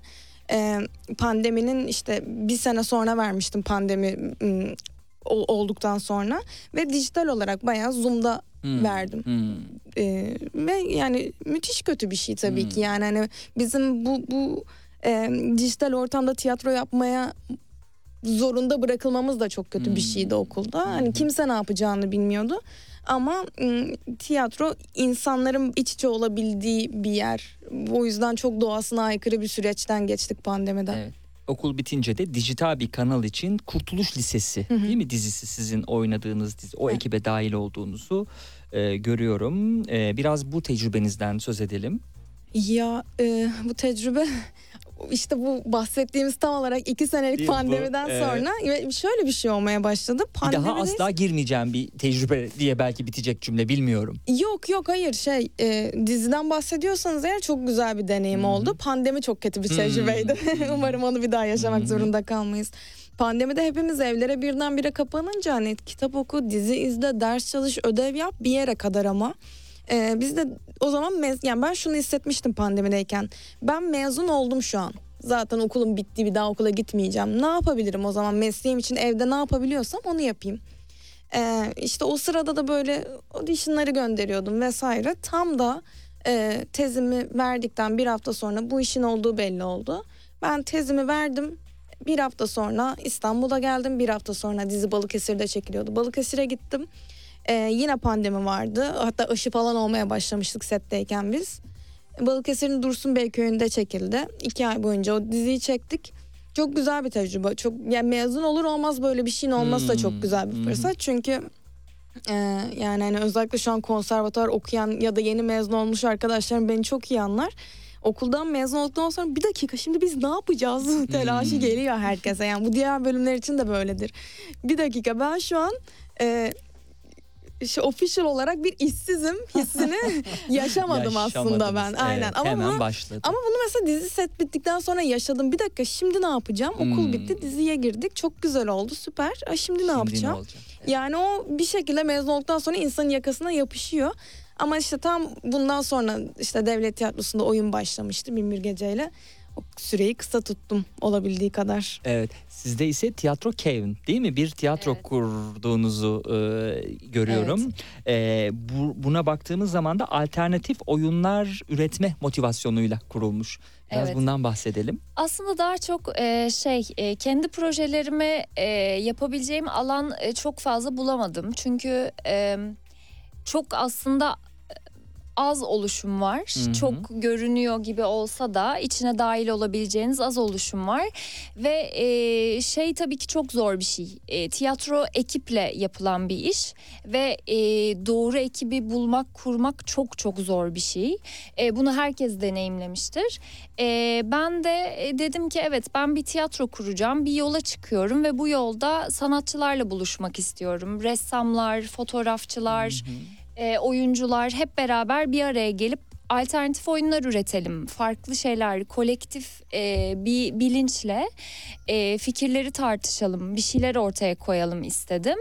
e, pandeminin işte bir sene sonra vermiştim pandemi olduktan sonra ve dijital olarak bayağı Zoom'da Hmm. verdim. Hmm. Ee, ve yani müthiş kötü bir şey tabii Hmm. ki yani hani bizim bu bu e, dijital ortamda tiyatro yapmaya zorunda bırakılmamız da çok kötü bir Hmm. şeydi okulda. Hani kimse ne yapacağını bilmiyordu. Ama tiyatro insanların iç içe olabildiği bir yer. O yüzden çok doğasına aykırı bir süreçten geçtik pandemide. Evet. Okul bitince de dijital bir kanal için Kurtuluş Lisesi değil mi dizisi sizin oynadığınız dizi o Evet. ekibe dahil olduğunuzu e, görüyorum. E, biraz bu tecrübenizden söz edelim. Ya e, bu tecrübe işte bu bahsettiğimiz tam olarak iki senelik Değil mi? Bu, pandemiden evet. sonra şöyle bir şey olmaya başladı. Bir daha asla girmeyeceğim bir tecrübe diye belki bitecek cümle bilmiyorum. Yok yok hayır şey e, diziden bahsediyorsanız eğer çok güzel bir deneyim oldu. Pandemi çok kötü bir tecrübeydi. *laughs* Umarım onu bir daha yaşamak Hı. zorunda kalmayız. Pandemide hepimiz evlere birdenbire kapanınca hani kitap oku, dizi izle, ders çalış, ödev yap bir yere kadar ama. E, biz de o zaman mez- yani ben şunu hissetmiştim pandemideyken. Ben mezun oldum şu an. Zaten okulum bitti bir daha okula gitmeyeceğim. Ne yapabilirim o zaman mesleğim için evde ne yapabiliyorsam onu yapayım. Ee, işte o sırada da böyle auditionları gönderiyordum vesaire. Tam da e, tezimi verdikten bir hafta sonra bu işin olduğu belli oldu. Ben tezimi verdim. Bir hafta sonra İstanbul'a geldim. Bir hafta sonra dizi Balıkesir'de çekiliyordu. Balıkesir'e gittim. Ee, yine pandemi vardı. Hatta aşı falan olmaya başlamıştık setteyken biz. Balıkesir'in Dursun Bey köyünde çekildi. İki ay boyunca o diziyi çektik. Çok güzel bir tecrübe. Çok yani mezun olur olmaz böyle bir şeyin olması da Hmm. çok güzel bir hı. fırsat. Çünkü e, yani hani özellikle şu an konservatuar okuyan ya da yeni mezun olmuş arkadaşlarım beni çok iyi anlar. Okuldan mezun olduktan sonra bir dakika şimdi biz ne yapacağız *laughs* telaşı Hmm. geliyor herkese. Yani bu diğer bölümler için de böyledir. Bir dakika ben şu an e, işte official olarak bir işsizim hissini *laughs* yaşamadım aslında ben. Aynen. Evet, Ama hemen bunu başladı. ama bunu mesela dizi set bittikten sonra yaşadım. Bir dakika şimdi ne yapacağım? Okul Hmm. bitti diziye girdik. Çok güzel oldu süper. Ay, şimdi ne Şimdi yapacağım? olacak? Yani o bir şekilde mezun olduktan sonra insanın yakasına yapışıyor. Ama işte tam bundan sonra işte devlet tiyatrosunda oyun başlamıştı Binbir Gece'yle. O süreyi kısa tuttum olabildiği kadar. Evet. Sizde ise tiyatro Kevin değil mi? Bir tiyatro Evet. kurduğunuzu e, görüyorum. E, bu, buna baktığımız zaman da alternatif oyunlar üretme motivasyonuyla kurulmuş. Biraz Evet. bundan bahsedelim. Aslında daha çok e, şey e, kendi projelerimi e, yapabileceğim alan e, çok fazla bulamadım. Çünkü e, çok aslında az oluşum var. Hı hı. Çok görünüyor gibi olsa da içine dahil olabileceğiniz az oluşum var. Ve e, şey tabii ki çok zor bir şey. E, tiyatro ekiple yapılan bir iş ve e, doğru ekibi bulmak, kurmak çok çok zor bir şey. E, bunu herkes deneyimlemiştir. E, ben de e, dedim ki evet ben bir tiyatro kuracağım. Bir yola çıkıyorum ve bu yolda sanatçılarla buluşmak istiyorum. Ressamlar, fotoğrafçılar, e, oyuncular hep beraber bir araya gelip alternatif oyunlar üretelim. Farklı şeyler, kolektif e, bir bilinçle e, fikirleri tartışalım, bir şeyler ortaya koyalım istedim.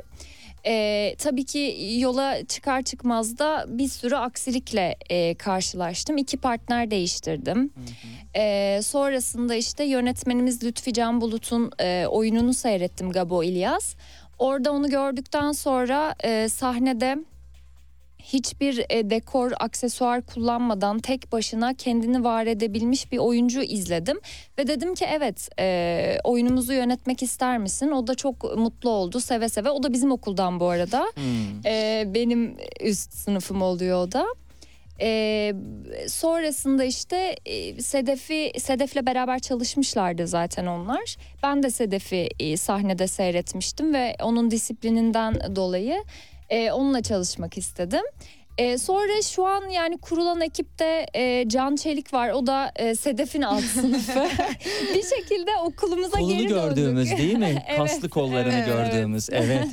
E, tabii ki yola çıkar çıkmaz da bir sürü aksilikle e, karşılaştım. İki partner değiştirdim. E, sonrasında işte yönetmenimiz Lütfi Can Bulut'un e, oyununu seyrettim Gabo İlyas. Orada onu gördükten sonra e, sahnede hiçbir e, dekor, aksesuar kullanmadan tek başına kendini var edebilmiş bir oyuncu izledim ve dedim ki evet e, oyunumuzu yönetmek ister misin? O da çok mutlu oldu seve seve. O da bizim okuldan bu arada. Hmm. E, benim üst sınıfım oluyor o da. E, sonrasında işte e, Sedef'i Sedef'le beraber çalışmışlardı zaten onlar. Ben de Sedef'i e, sahnede seyretmiştim ve onun disiplininden dolayı e, onunla çalışmak istedim. E, sonra şu an yani kurulan ekipte e, Can Çelik var. O da e, Sedef'in alt *laughs* sınıfı. *laughs* bir şekilde okulumuza Kolunu geri döndük. gördüğümüz değil mi? *laughs* Evet, Kaslı kollarını evet, gördüğümüz. Evet.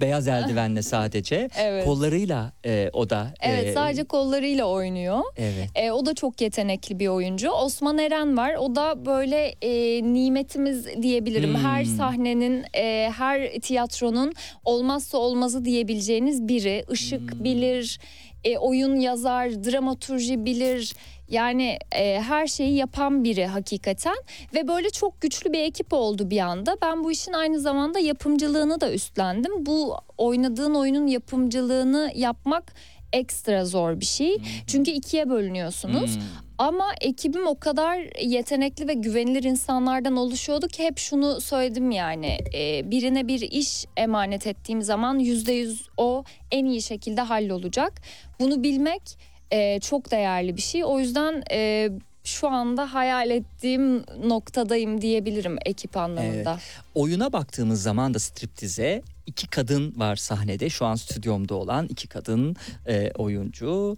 Beyaz eldivenle sadece. Evet. Kollarıyla e, o da. Evet e, sadece kollarıyla oynuyor. Evet. E, o da çok yetenekli bir oyuncu. Osman Eren var. O da böyle e, nimetimiz diyebilirim. Hmm. Her sahnenin, e, her tiyatronun olmazsa olmazı diyebileceğiniz biri. Işık Hmm. bilir, e, oyun yazar, dramaturji bilir. Yani e, her şeyi yapan biri hakikaten ve böyle çok güçlü bir ekip oldu bir anda. Ben bu işin aynı zamanda yapımcılığını da üstlendim. Bu oynadığın oyunun yapımcılığını yapmak ekstra zor bir şey. Çünkü ikiye bölünüyorsunuz. Hmm. Ama ekibim o kadar yetenekli ve güvenilir insanlardan oluşuyordu ki hep şunu söyledim yani e, birine bir iş emanet ettiğim zaman yüzde yüz o en iyi şekilde hallolacak. Bunu bilmek e, çok değerli bir şey. O yüzden e, şu anda hayal ettiğim noktadayım diyebilirim ekip anlamında. Oyuna baktığımız zaman da striptize iki kadın var sahnede. Şu an stüdyomda olan iki kadın oyuncu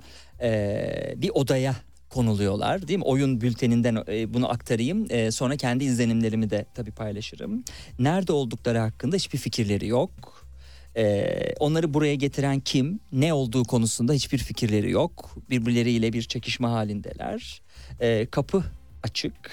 bir odaya konuluyorlar değil mi? Oyun bülteninden e, bunu aktarayım. E, sonra kendi izlenimlerimi de tabii paylaşırım. Nerede oldukları hakkında hiçbir fikirleri yok. E, onları buraya getiren kim, ne olduğu konusunda hiçbir fikirleri yok. Birbirleriyle bir çekişme halindeler. E, kapı açık.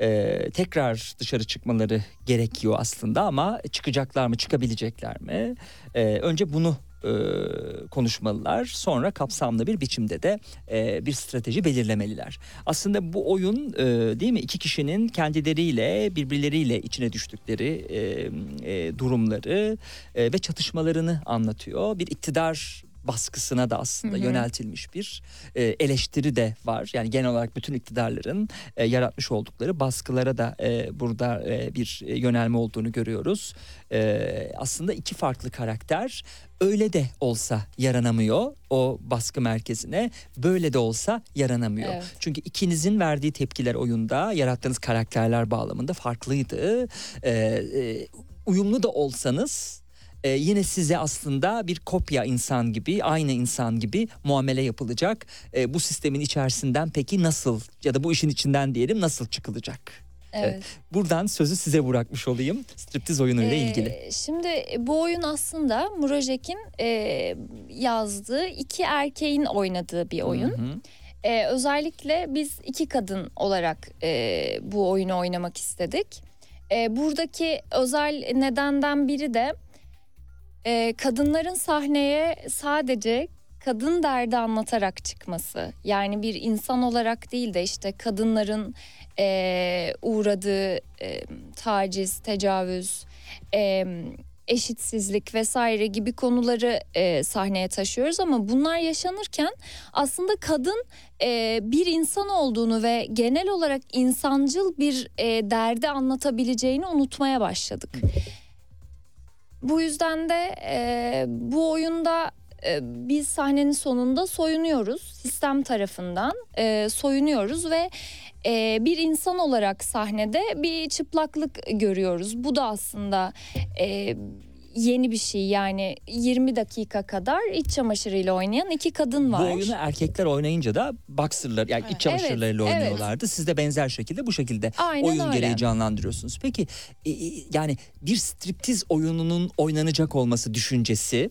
Ee, tekrar dışarı çıkmaları gerekiyor aslında ama çıkacaklar mı çıkabilecekler mi? Ee, önce bunu e, konuşmalılar sonra kapsamlı bir biçimde de e, bir strateji belirlemeliler. Aslında bu oyun e, değil mi iki kişinin kendileriyle birbirleriyle içine düştükleri e, e, durumları e, ve çatışmalarını anlatıyor. Bir iktidar baskısına da aslında Hı hı. yöneltilmiş bir e, eleştiri de var. Yani genel olarak bütün iktidarların e, yaratmış oldukları baskılara da e, burada e, bir e, yönelme olduğunu görüyoruz. E, aslında iki farklı karakter öyle de olsa yaranamıyor o baskı merkezine böyle de olsa yaranamıyor. Evet. Çünkü ikinizin verdiği tepkiler oyunda yarattığınız karakterler bağlamında farklıydı. E, e, uyumlu da olsanız e, yine size aslında bir kopya insan gibi aynı insan gibi muamele yapılacak. E, bu sistemin içerisinden peki nasıl ya da bu işin içinden diyelim nasıl çıkılacak? Evet. Buradan sözü size bırakmış olayım striptiz oyunuyla Ee, ilgili. Şimdi bu oyun aslında Murojek'in e, yazdığı iki erkeğin oynadığı bir oyun. Hı hı. Ee, özellikle biz iki kadın olarak e, bu oyunu oynamak istedik. E, buradaki özel nedenden biri de e, kadınların sahneye sadece kadın derdi anlatarak çıkması. Yani bir insan olarak değil de işte kadınların e, uğradığı e, taciz, tecavüz, e, eşitsizlik vesaire gibi konuları e, sahneye taşıyoruz ama bunlar yaşanırken aslında kadın e, bir insan olduğunu ve genel olarak insancıl bir e, derdi anlatabileceğini unutmaya başladık. Bu yüzden de e, bu oyunda e, biz sahnenin sonunda soyunuyoruz sistem tarafından e, soyunuyoruz ve e, bir insan olarak sahnede bir çıplaklık görüyoruz. Bu da aslında e, yeni bir şey yani 20 dakika kadar iç çamaşırıyla oynayan iki kadın var. Bu oyunu erkekler oynayınca da boxerlar yani iç Evet. çamaşırlarıyla Evet, oynuyorlardı. Siz de benzer şekilde bu şekilde Aynen oyun öyle. gereği canlandırıyorsunuz. Peki e, e, yani bir striptiz oyununun oynanacak olması düşüncesi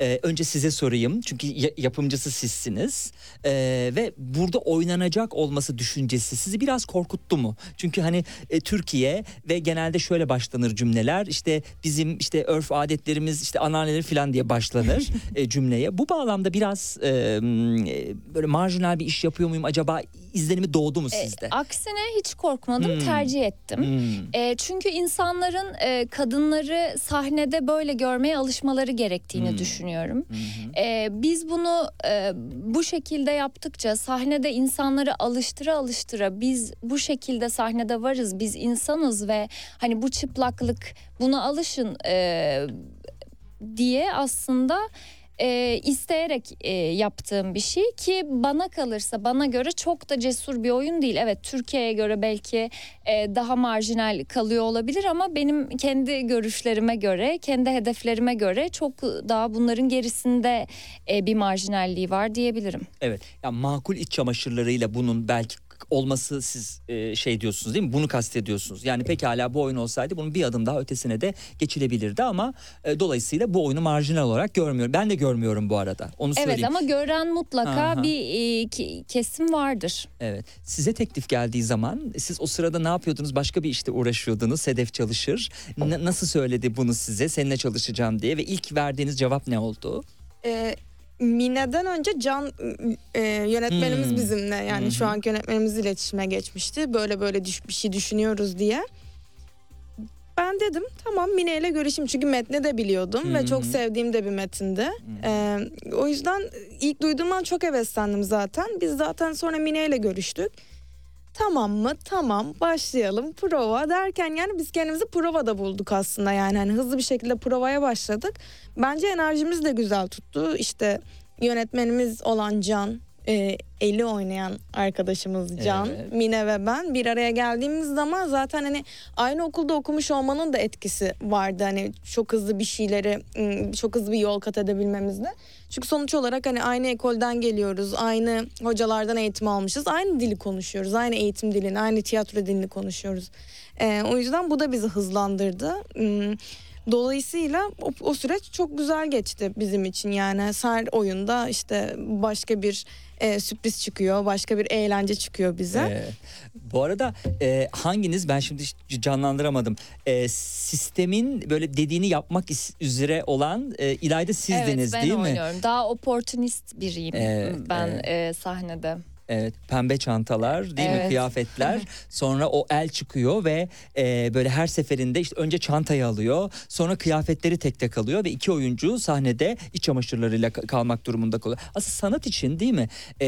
e, önce size sorayım çünkü ya- yapımcısı sizsiniz E, ve burada oynanacak olması düşüncesi sizi biraz korkuttu mu? Çünkü hani e, Türkiye ve genelde şöyle başlanır cümleler işte bizim işte örf adetlerimiz işte anneanneleri falan diye başlanır *laughs* e, cümleye. Bu bağlamda biraz e, e, böyle marjinal bir iş yapıyor muyum acaba izlenimi doğdu mu E, sizde? aksine hiç korkmadım Hmm. tercih ettim. Hmm. E, çünkü insanların e, kadınları sahnede böyle görmeye alışmaları gerektiğini Hmm. düşünüyorum. Hı hı. E, biz bunu e, bu şekilde yaptıkça sahnede insanları alıştıra alıştıra biz bu şekilde sahnede varız biz insanız ve hani bu çıplaklık buna alışın e, diye aslında e, isteyerek e, yaptığım bir şey ki bana kalırsa bana göre çok da cesur bir oyun değil. Evet Türkiye'ye göre belki e, daha marjinal kalıyor olabilir ama benim kendi görüşlerime göre, kendi hedeflerime göre çok daha bunların gerisinde e, bir marjinalliği var diyebilirim. Evet. Ya makul iç çamaşırlarıyla bunun belki olması siz e, şey diyorsunuz değil mi? Bunu kastediyorsunuz. Yani pekala bu oyun olsaydı bunun bir adım daha ötesine de geçilebilirdi ama e, dolayısıyla bu oyunu marjinal olarak görmüyorum. Ben de görmüyorum bu arada. Onu söyleyeyim. Evet ama gören mutlaka Aha. bir e, ki- kesim vardır. Evet. Size teklif geldiği zaman siz o sırada ne yapıyordunuz? Başka bir işte uğraşıyordunuz. Hedef çalışır. N- nasıl söyledi bunu size? Seninle çalışacağım diye ve ilk verdiğiniz cevap ne oldu? Ee, Mine'den önce Can e, yönetmenimiz Hmm. bizimle yani Hı şu anki yönetmenimiz iletişime geçmişti. Böyle böyle düş, bir şey düşünüyoruz diye. Ben dedim tamam Mine ile görüşeyim çünkü metni de biliyordum Hı ve çok sevdiğim de bir metindi. Ee, o yüzden ilk duyduğum an çok heveslendim zaten. Biz zaten sonra Mine ile görüştük. Tamam mı? Tamam başlayalım prova derken yani biz kendimizi provada bulduk aslında yani hani hızlı bir şekilde provaya başladık. Bence enerjimiz de güzel tuttu. İşte yönetmenimiz olan Can, e, eli oynayan arkadaşımız Can, Evet. Mine ve ben bir araya geldiğimiz zaman zaten hani aynı okulda okumuş olmanın da etkisi vardı. Hani çok hızlı bir şeyleri, ım, çok hızlı bir yol kat edebilmemizde. Çünkü sonuç olarak hani aynı ekolden geliyoruz, aynı hocalardan eğitim almışız, aynı dili konuşuyoruz, aynı eğitim dilini, aynı tiyatro dilini konuşuyoruz. Ee, o yüzden bu da bizi hızlandırdı. Dolayısıyla o, o süreç çok güzel geçti bizim için yani her oyunda işte başka bir e, sürpriz çıkıyor, başka bir eğlence çıkıyor bize. Ee, bu arada e, hanginiz ben şimdi canlandıramadım. E, sistemin böyle dediğini yapmak is- üzere olan e, İlayda sizdiniz evet ben değil mi? oynuyorum. Daha opportunist biriyim Evet, ben evet. e, sahnede. Evet pembe çantalar değil mi Evet. kıyafetler *laughs* sonra o el çıkıyor ve e, böyle her seferinde işte önce çantayı alıyor sonra kıyafetleri tek tek alıyor ve iki oyuncu sahnede iç çamaşırlarıyla ka- kalmak durumunda kalıyor. Aslında sanat için değil mi? E,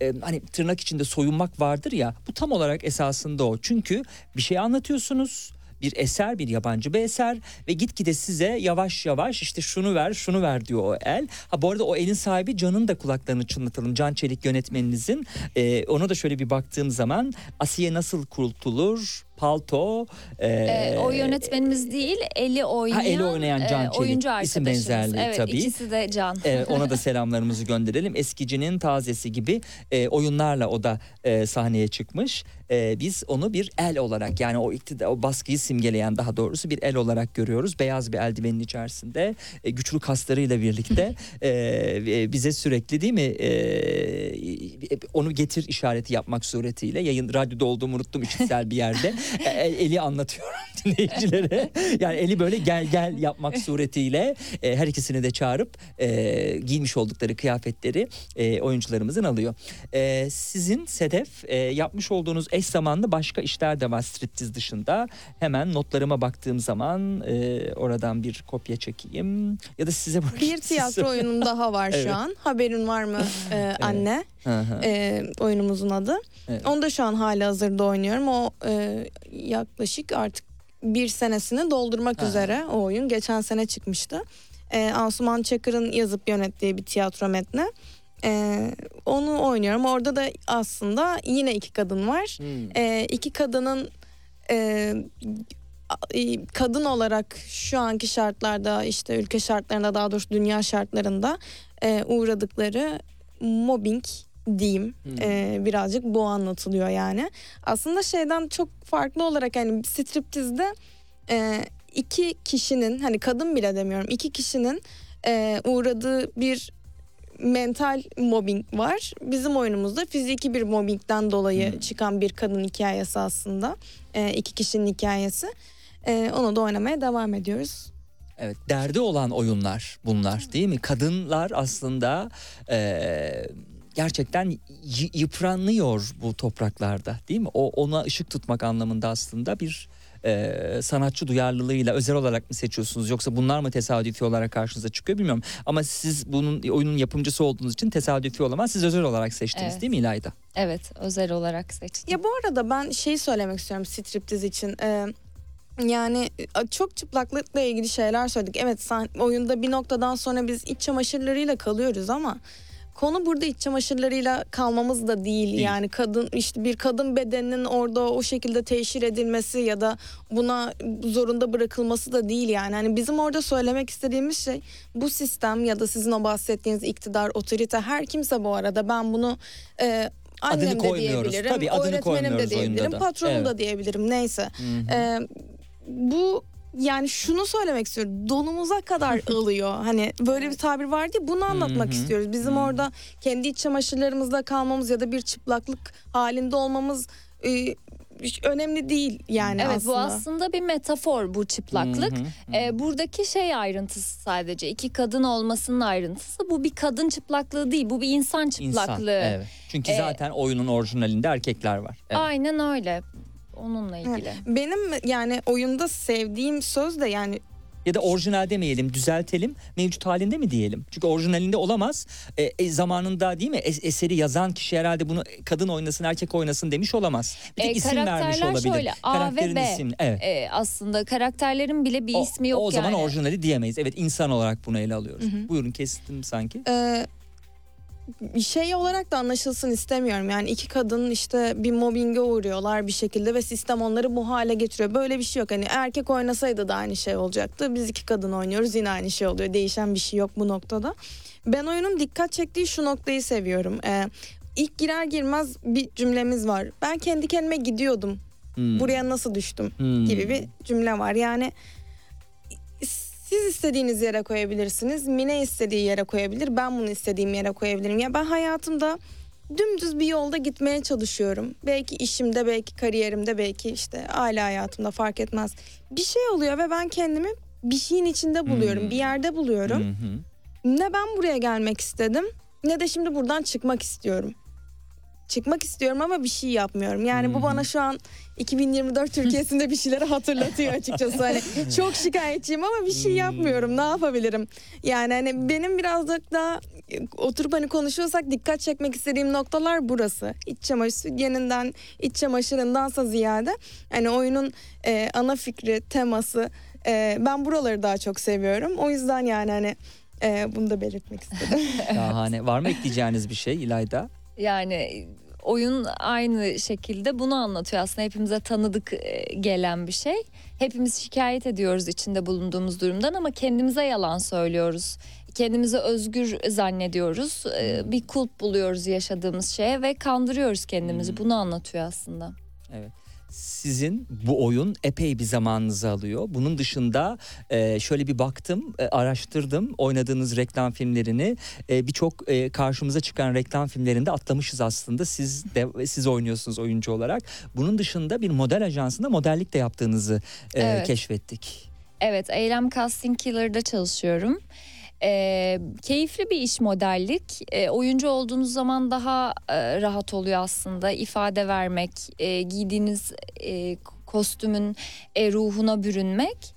e, hani tırnak içinde soyunmak vardır ya bu tam olarak esasında o çünkü bir şey anlatıyorsunuz bir eser bir yabancı bir eser ve gitgide size yavaş yavaş işte şunu ver şunu ver diyor o el. Ha bu arada o elin sahibi Can'ın da kulaklarını çınlatalım. Can Çelik yönetmeninizin. Ee, ona da şöyle bir baktığım zaman Asiye nasıl kurtulur? Palto. e, E, o yönetmenimiz değil, eli oynayan, eli oynayan Can e, Çelik. oyuncu İsim benzerliği evet, tabii. ikisi de Can. Evet, ona da selamlarımızı gönderelim. Eskicinin tazesi gibi e, oyunlarla o da e, sahneye çıkmış. E, biz onu bir el olarak yani o iktidar, o baskıyı simgeleyen daha doğrusu bir el olarak görüyoruz. Beyaz bir eldivenin içerisinde e, güçlü kaslarıyla birlikte e, e, bize sürekli değil mi e, onu getir işareti yapmak suretiyle yayın radyoda olduğumu unuttum işitsel bir yerde. *laughs* E, eli anlatıyorum *laughs* dinleyicilere. Yani eli böyle gel gel yapmak suretiyle e, her ikisini de çağırıp e, giymiş oldukları kıyafetleri e, oyuncularımızın alıyor. E, sizin Sedef e, yapmış olduğunuz eş zamanlı başka işler de var striptiz dışında. Hemen notlarıma baktığım zaman e, oradan bir kopya çekeyim ya da size bırakayım. Bir tiyatro oyunum daha var *laughs* Evet. şu an. Haberin var mı e, anne? Hı. E, oyunumuzun adı. Evet. Onu da şu an hala hazırda oynuyorum. O e, yaklaşık artık bir senesini doldurmak Ha. üzere o oyun. Geçen sene çıkmıştı. E, Asuman Çakır'ın yazıp yönettiği bir tiyatro metni. E, onu oynuyorum. Orada da aslında yine iki kadın var. Hmm. E, iki kadının e, kadın olarak şu anki şartlarda işte ülke şartlarında daha doğrusu dünya şartlarında e, uğradıkları mobbing diyeyim Hmm. E, birazcık bu anlatılıyor yani. Aslında şeyden çok farklı olarak yani striptizde e, iki kişinin hani kadın bile demiyorum iki kişinin e, uğradığı bir mental mobbing var. Bizim oyunumuzda fiziki bir mobbingden dolayı Hmm. çıkan bir kadın hikayesi aslında. E, iki kişinin hikayesi. E, onu da oynamaya devam ediyoruz. Evet, derdi olan oyunlar bunlar değil mi? Kadınlar aslında e, gerçekten yıpranıyor bu topraklarda değil mi? O ona ışık tutmak anlamında aslında bir e, sanatçı duyarlılığıyla özel olarak mı seçiyorsunuz yoksa bunlar mı tesadüfi olarak karşınıza çıkıyor bilmiyorum. Ama siz bunun oyunun yapımcısı olduğunuz için tesadüfi olamaz. Siz özel olarak seçtiniz Evet. değil mi İlayda? Evet, özel olarak seçtim. Ya bu arada ben şey söylemek istiyorum striptiz için. Ee, Yani e, çok çıplaklıkla ilgili şeyler söyledik. Evet sen oyunda bir noktadan sonra biz iç çamaşırlarıyla kalıyoruz ama konu burada iç çamaşırlarıyla kalmamız da değil. Değil. Yani kadın işte bir kadın bedeninin orada o şekilde teşhir edilmesi ya da buna zorunda bırakılması da değil yani. Hani bizim orada söylemek istediğimiz şey bu sistem ya da sizin o bahsettiğiniz iktidar, otorite her kimse bu arada ben bunu e, Adını annem de koymuyoruz. diyebilirim, Tabii adını öğretmenim koymuyoruz de diyebilirim, oyunda da. patronum Evet. da diyebilirim neyse. Hı hı. Ee, bu yani şunu söylemek istiyorum. Donumuza kadar *laughs* ılıyor. Hani böyle bir tabir vardı ya bunu anlatmak istiyoruz. Bizim orada kendi iç çamaşırlarımızda kalmamız ya da bir çıplaklık halinde olmamız e, önemli değil yani evet aslında. bu aslında bir metafor bu çıplaklık. Hı hı, hı. Ee, buradaki şey ayrıntısı sadece iki kadın olmasının ayrıntısı. Bu bir kadın çıplaklığı değil bu bir insan çıplaklığı. İnsan, evet. Çünkü Ee, zaten oyunun orijinalinde erkekler var. Evet. Aynen öyle. Onunla ilgili. Benim yani oyunda sevdiğim söz de yani Ya da orijinal demeyelim, düzeltelim. Mevcut halinde mi diyelim? Çünkü orijinalinde olamaz. E, e, zamanında değil mi? Es- eseri yazan kişi herhalde bunu kadın oynasın, erkek oynasın demiş olamaz. Bir tek E, isim vermiş karakterler olabilir. şöyle, A ve B. ismi. Evet. Ee, aslında karakterlerin bile bir O- ismi yok o, zaman yani. orijinali diyemeyiz. Evet insan olarak bunu ele alıyoruz. Buyurun kestim sanki. e, şey olarak da anlaşılsın istemiyorum. Yani iki kadın işte bir mobbinge uğruyorlar bir şekilde ve sistem onları bu hale getiriyor. Böyle bir şey yok. Hani erkek oynasaydı da aynı şey olacaktı. Biz iki kadın oynuyoruz yine aynı şey oluyor. Değişen bir şey yok bu noktada. Ben oyunun dikkat çektiği şu noktayı seviyorum. Ee, ilk girer girmez bir cümlemiz var. Ben kendi kendime gidiyordum. Hmm. Buraya nasıl düştüm? Hmm. gibi bir cümle var. Yani siz istediğiniz yere koyabilirsiniz. Mine istediği yere koyabilir. Ben bunu istediğim yere koyabilirim. Ya ben hayatımda dümdüz bir yolda gitmeye çalışıyorum. Belki işimde, belki kariyerimde, belki işte aile hayatımda fark etmez. Bir şey oluyor ve ben kendimi bir şeyin içinde buluyorum. Hmm. Bir yerde buluyorum. Hı. Ne ben buraya gelmek istedim ne de şimdi buradan çıkmak istiyorum. Çıkmak istiyorum ama bir şey yapmıyorum. Yani bu bana şu an 2024 Türkiye'sinde bir şeyleri hatırlatıyor açıkçası. Hani *laughs* çok şikayetçiyim ama bir şey yapmıyorum. Ne yapabilirim? Yani hani benim birazcık daha oturup hani konuşuyorsak dikkat çekmek istediğim noktalar burası. İç çamaşır sütyeninden, iç çamaşırındansa ziyade hani oyunun e, ana fikri, teması e, ben buraları daha çok seviyorum. O yüzden yani hani e, bunu da belirtmek istedim. *laughs* Şahane. Var mı ekleyeceğiniz bir şey İlayda? Yani oyun aynı şekilde bunu anlatıyor aslında hepimize tanıdık e, gelen bir şey. Hepimiz şikayet ediyoruz içinde bulunduğumuz durumdan ama kendimize yalan söylüyoruz. Kendimizi özgür zannediyoruz. E, Bir kulp buluyoruz yaşadığımız şeye ve kandırıyoruz kendimizi. Bunu anlatıyor aslında. Evet. Sizin bu oyun epey bir zamanınızı alıyor. Bunun dışında e, şöyle bir baktım, e, araştırdım oynadığınız reklam filmlerini. E, Birçok e, karşımıza çıkan reklam filmlerinde atlamışız aslında. Siz de siz oynuyorsunuz oyuncu olarak. Bunun dışında bir model ajansında modellik de yaptığınızı e, Evet. keşfettik. Evet, Eylem Casting Killer'da çalışıyorum. Ee, keyifli bir iş modellik. Ee, oyuncu olduğunuz zaman daha e, rahat oluyor aslında. ifade vermek, e, giydiğiniz e, kostümün e, ruhuna bürünmek.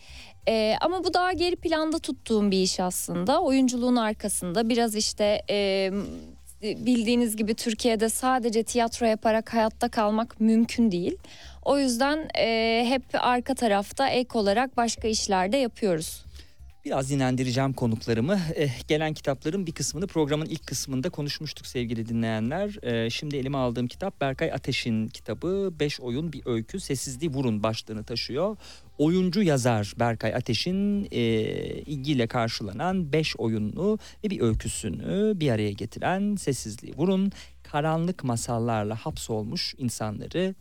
E, ama bu daha geri planda tuttuğum bir iş aslında. Oyunculuğun arkasında biraz işte e, bildiğiniz gibi Türkiye'de sadece tiyatro yaparak hayatta kalmak mümkün değil. O yüzden e, hep arka tarafta ek olarak başka işlerde yapıyoruz. Biraz dinlendireceğim konuklarımı. Eh, gelen kitapların bir kısmını programın ilk kısmında konuşmuştuk sevgili dinleyenler. Eh, şimdi elime aldığım kitap Berkay Ateş'in kitabı. Beş oyun bir öykü sessizliği vurun başlığını taşıyor. Oyuncu yazar Berkay Ateş'in eh, ilgiyle karşılanan beş oyununu ve bir öyküsünü bir araya getiren Sessizliği Vurun karanlık masallarla hapsolmuş insanları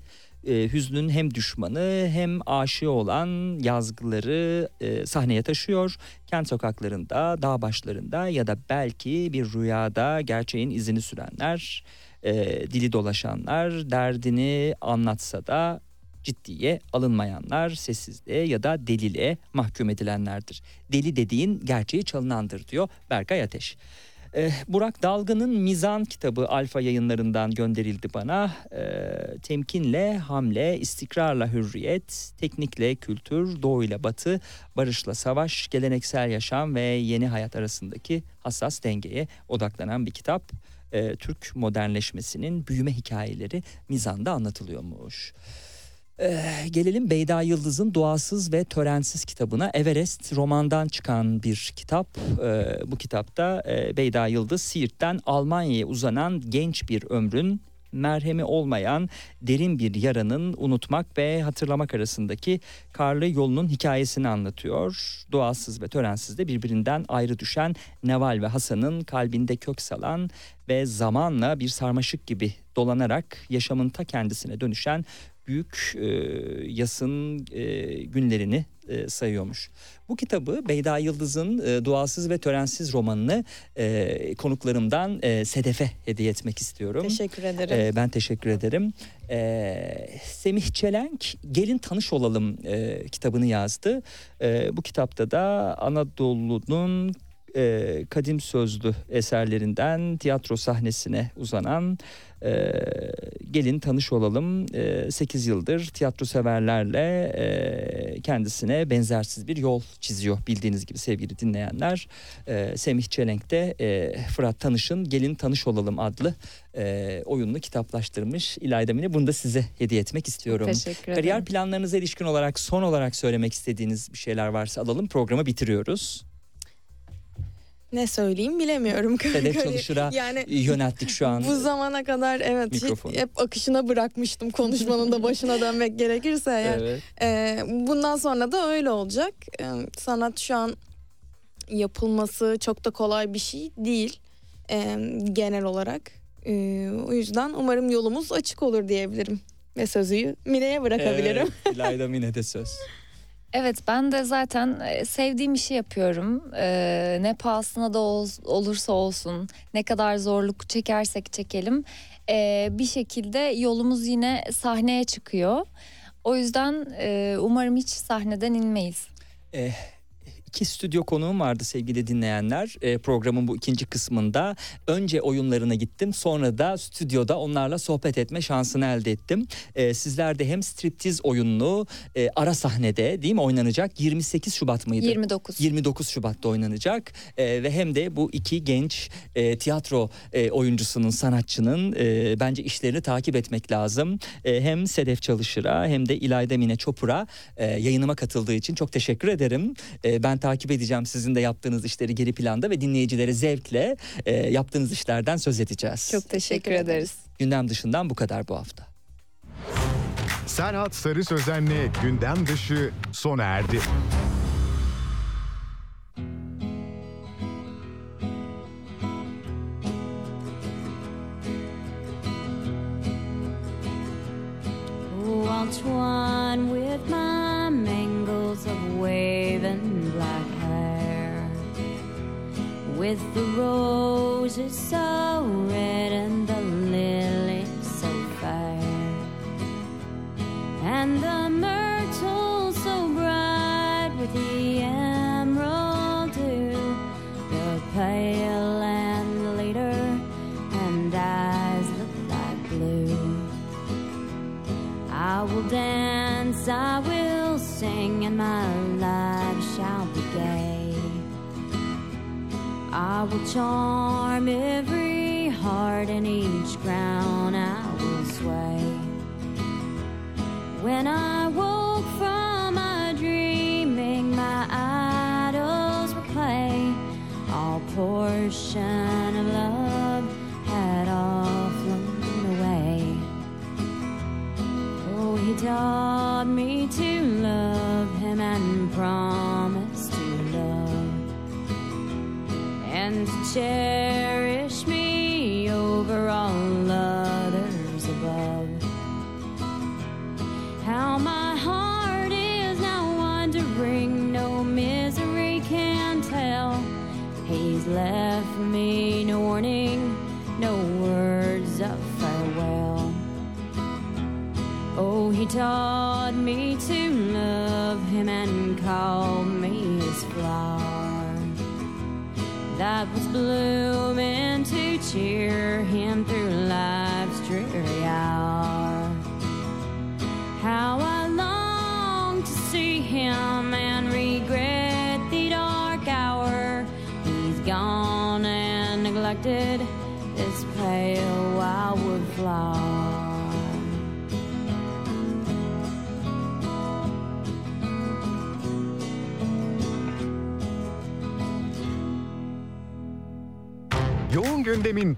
e, hüznün hem düşmanı hem aşığı olan yazgıları e, sahneye taşıyor. Kent sokaklarında, dağ başlarında ya da belki bir rüyada gerçeğin izini sürenler, e, dili dolaşanlar, derdini anlatsa da ciddiye alınmayanlar, sessizliğe ya da deliliğe mahkum edilenlerdir. Deli dediğin gerçeği çalınandır diyor Berkay Ateş. Eh, Burak Dalgın'ın Mizan kitabı Alfa yayınlarından gönderildi bana. Eh, temkinle hamle, istikrarla hürriyet, teknikle kültür, doğuyla batı, barışla savaş, geleneksel yaşam ve yeni hayat arasındaki hassas dengeye odaklanan bir kitap. Eh, Türk modernleşmesinin büyüme hikayeleri Mizan'da anlatılıyormuş. Ee, gelelim Beyda Yıldız'ın Doğasız ve Törensiz kitabına. Everest romandan çıkan bir kitap. Ee, bu kitapta e, Beyda Yıldız Siirt'ten Almanya'ya uzanan genç bir ömrün merhemi olmayan derin bir yaranın unutmak ve hatırlamak arasındaki karlı yolunun hikayesini anlatıyor. Doğasız ve törensiz de birbirinden ayrı düşen Neval ve Hasan'ın kalbinde kök salan ve zamanla bir sarmaşık gibi dolanarak yaşamın ta kendisine dönüşen büyük e, yasın e, günlerini e, sayıyormuş. Bu kitabı Beyda Yıldız'ın e, Duasız ve Törensiz romanını e, konuklarımdan e, Sedef'e hediye etmek istiyorum. Teşekkür ederim. E, ben teşekkür ederim. E, Semih Çelenk Gelin Tanış Olalım e, kitabını yazdı. E, bu kitapta da Anadolu'nun e, kadim sözlü eserlerinden tiyatro sahnesine uzanan e, gelin tanış olalım. E, 8 yıldır tiyatro severlerle e, kendisine benzersiz bir yol çiziyor bildiğiniz gibi sevgili dinleyenler. E, Semih Çelenk de e, Fırat Tanış'ın Gelin Tanış Olalım adlı e, oyununu kitaplaştırmış. İlayda Mine bunu da size hediye etmek istiyorum. Teşekkür ederim. Kariyer planlarınıza ilişkin olarak son olarak söylemek istediğiniz bir şeyler varsa alalım. Programı bitiriyoruz. Ne söyleyeyim bilemiyorum. Sedef Çalışır'a *laughs* yani yönelttik şu an. bu zamana kadar evet Mikrofonu. hep akışına bırakmıştım konuşmanın da başına dönmek gerekirse eğer. Evet. Ee, bundan sonra da öyle olacak. Ee, sanat şu an yapılması çok da kolay bir şey değil ee, genel olarak. Ee, o yüzden umarım yolumuz açık olur diyebilirim. Ve sözü Mine'ye bırakabilirim. Evet, İlayda Mine'de söz. *laughs* Evet ben de zaten e, sevdiğim işi yapıyorum. Ee, ne pahasına da ol- olursa olsun, ne kadar zorluk çekersek çekelim, ee, bir şekilde yolumuz yine sahneye çıkıyor. O yüzden e, umarım hiç sahneden inmeyiz. Eh, iki stüdyo konuğum vardı sevgili dinleyenler. Eh, programın bu ikinci kısmında önce oyunlarına gittim sonra da stüdyoda onlarla sohbet etme şansını elde ettim. Eh, sizler de hem striptiz oyununu eh, ara sahnede değil mi oynanacak 28 Şubat mıydı? 29. 29 Şubat'ta oynanacak Ee, ve hem de bu iki genç e, tiyatro e, oyuncusunun sanatçının e, bence işlerini takip etmek lazım. E, hem Sedef Çalışır'a hem de İlayda Mine Çopur'a e, yayınıma katıldığı için çok teşekkür ederim. E, ben takip edeceğim sizin de yaptığınız işleri geri planda ve dinleyicilere zevkle e, yaptığınız işlerden söz edeceğiz. Çok teşekkür ederiz. Gündem dışından bu kadar bu hafta. Serhat Sarı Sözen'le gündem dışı sona erdi. Oh, I'll twine with my mangles of with the roses so red and the lilies so fair, and the myrtle so bright with the emerald dew, the pale and leader, and eyes look like blue. I will dance, I will sing, and my life shall be gay. I will charm every heart, and each crown I will sway. When I woke from my dreaming, my idols were clay. All portion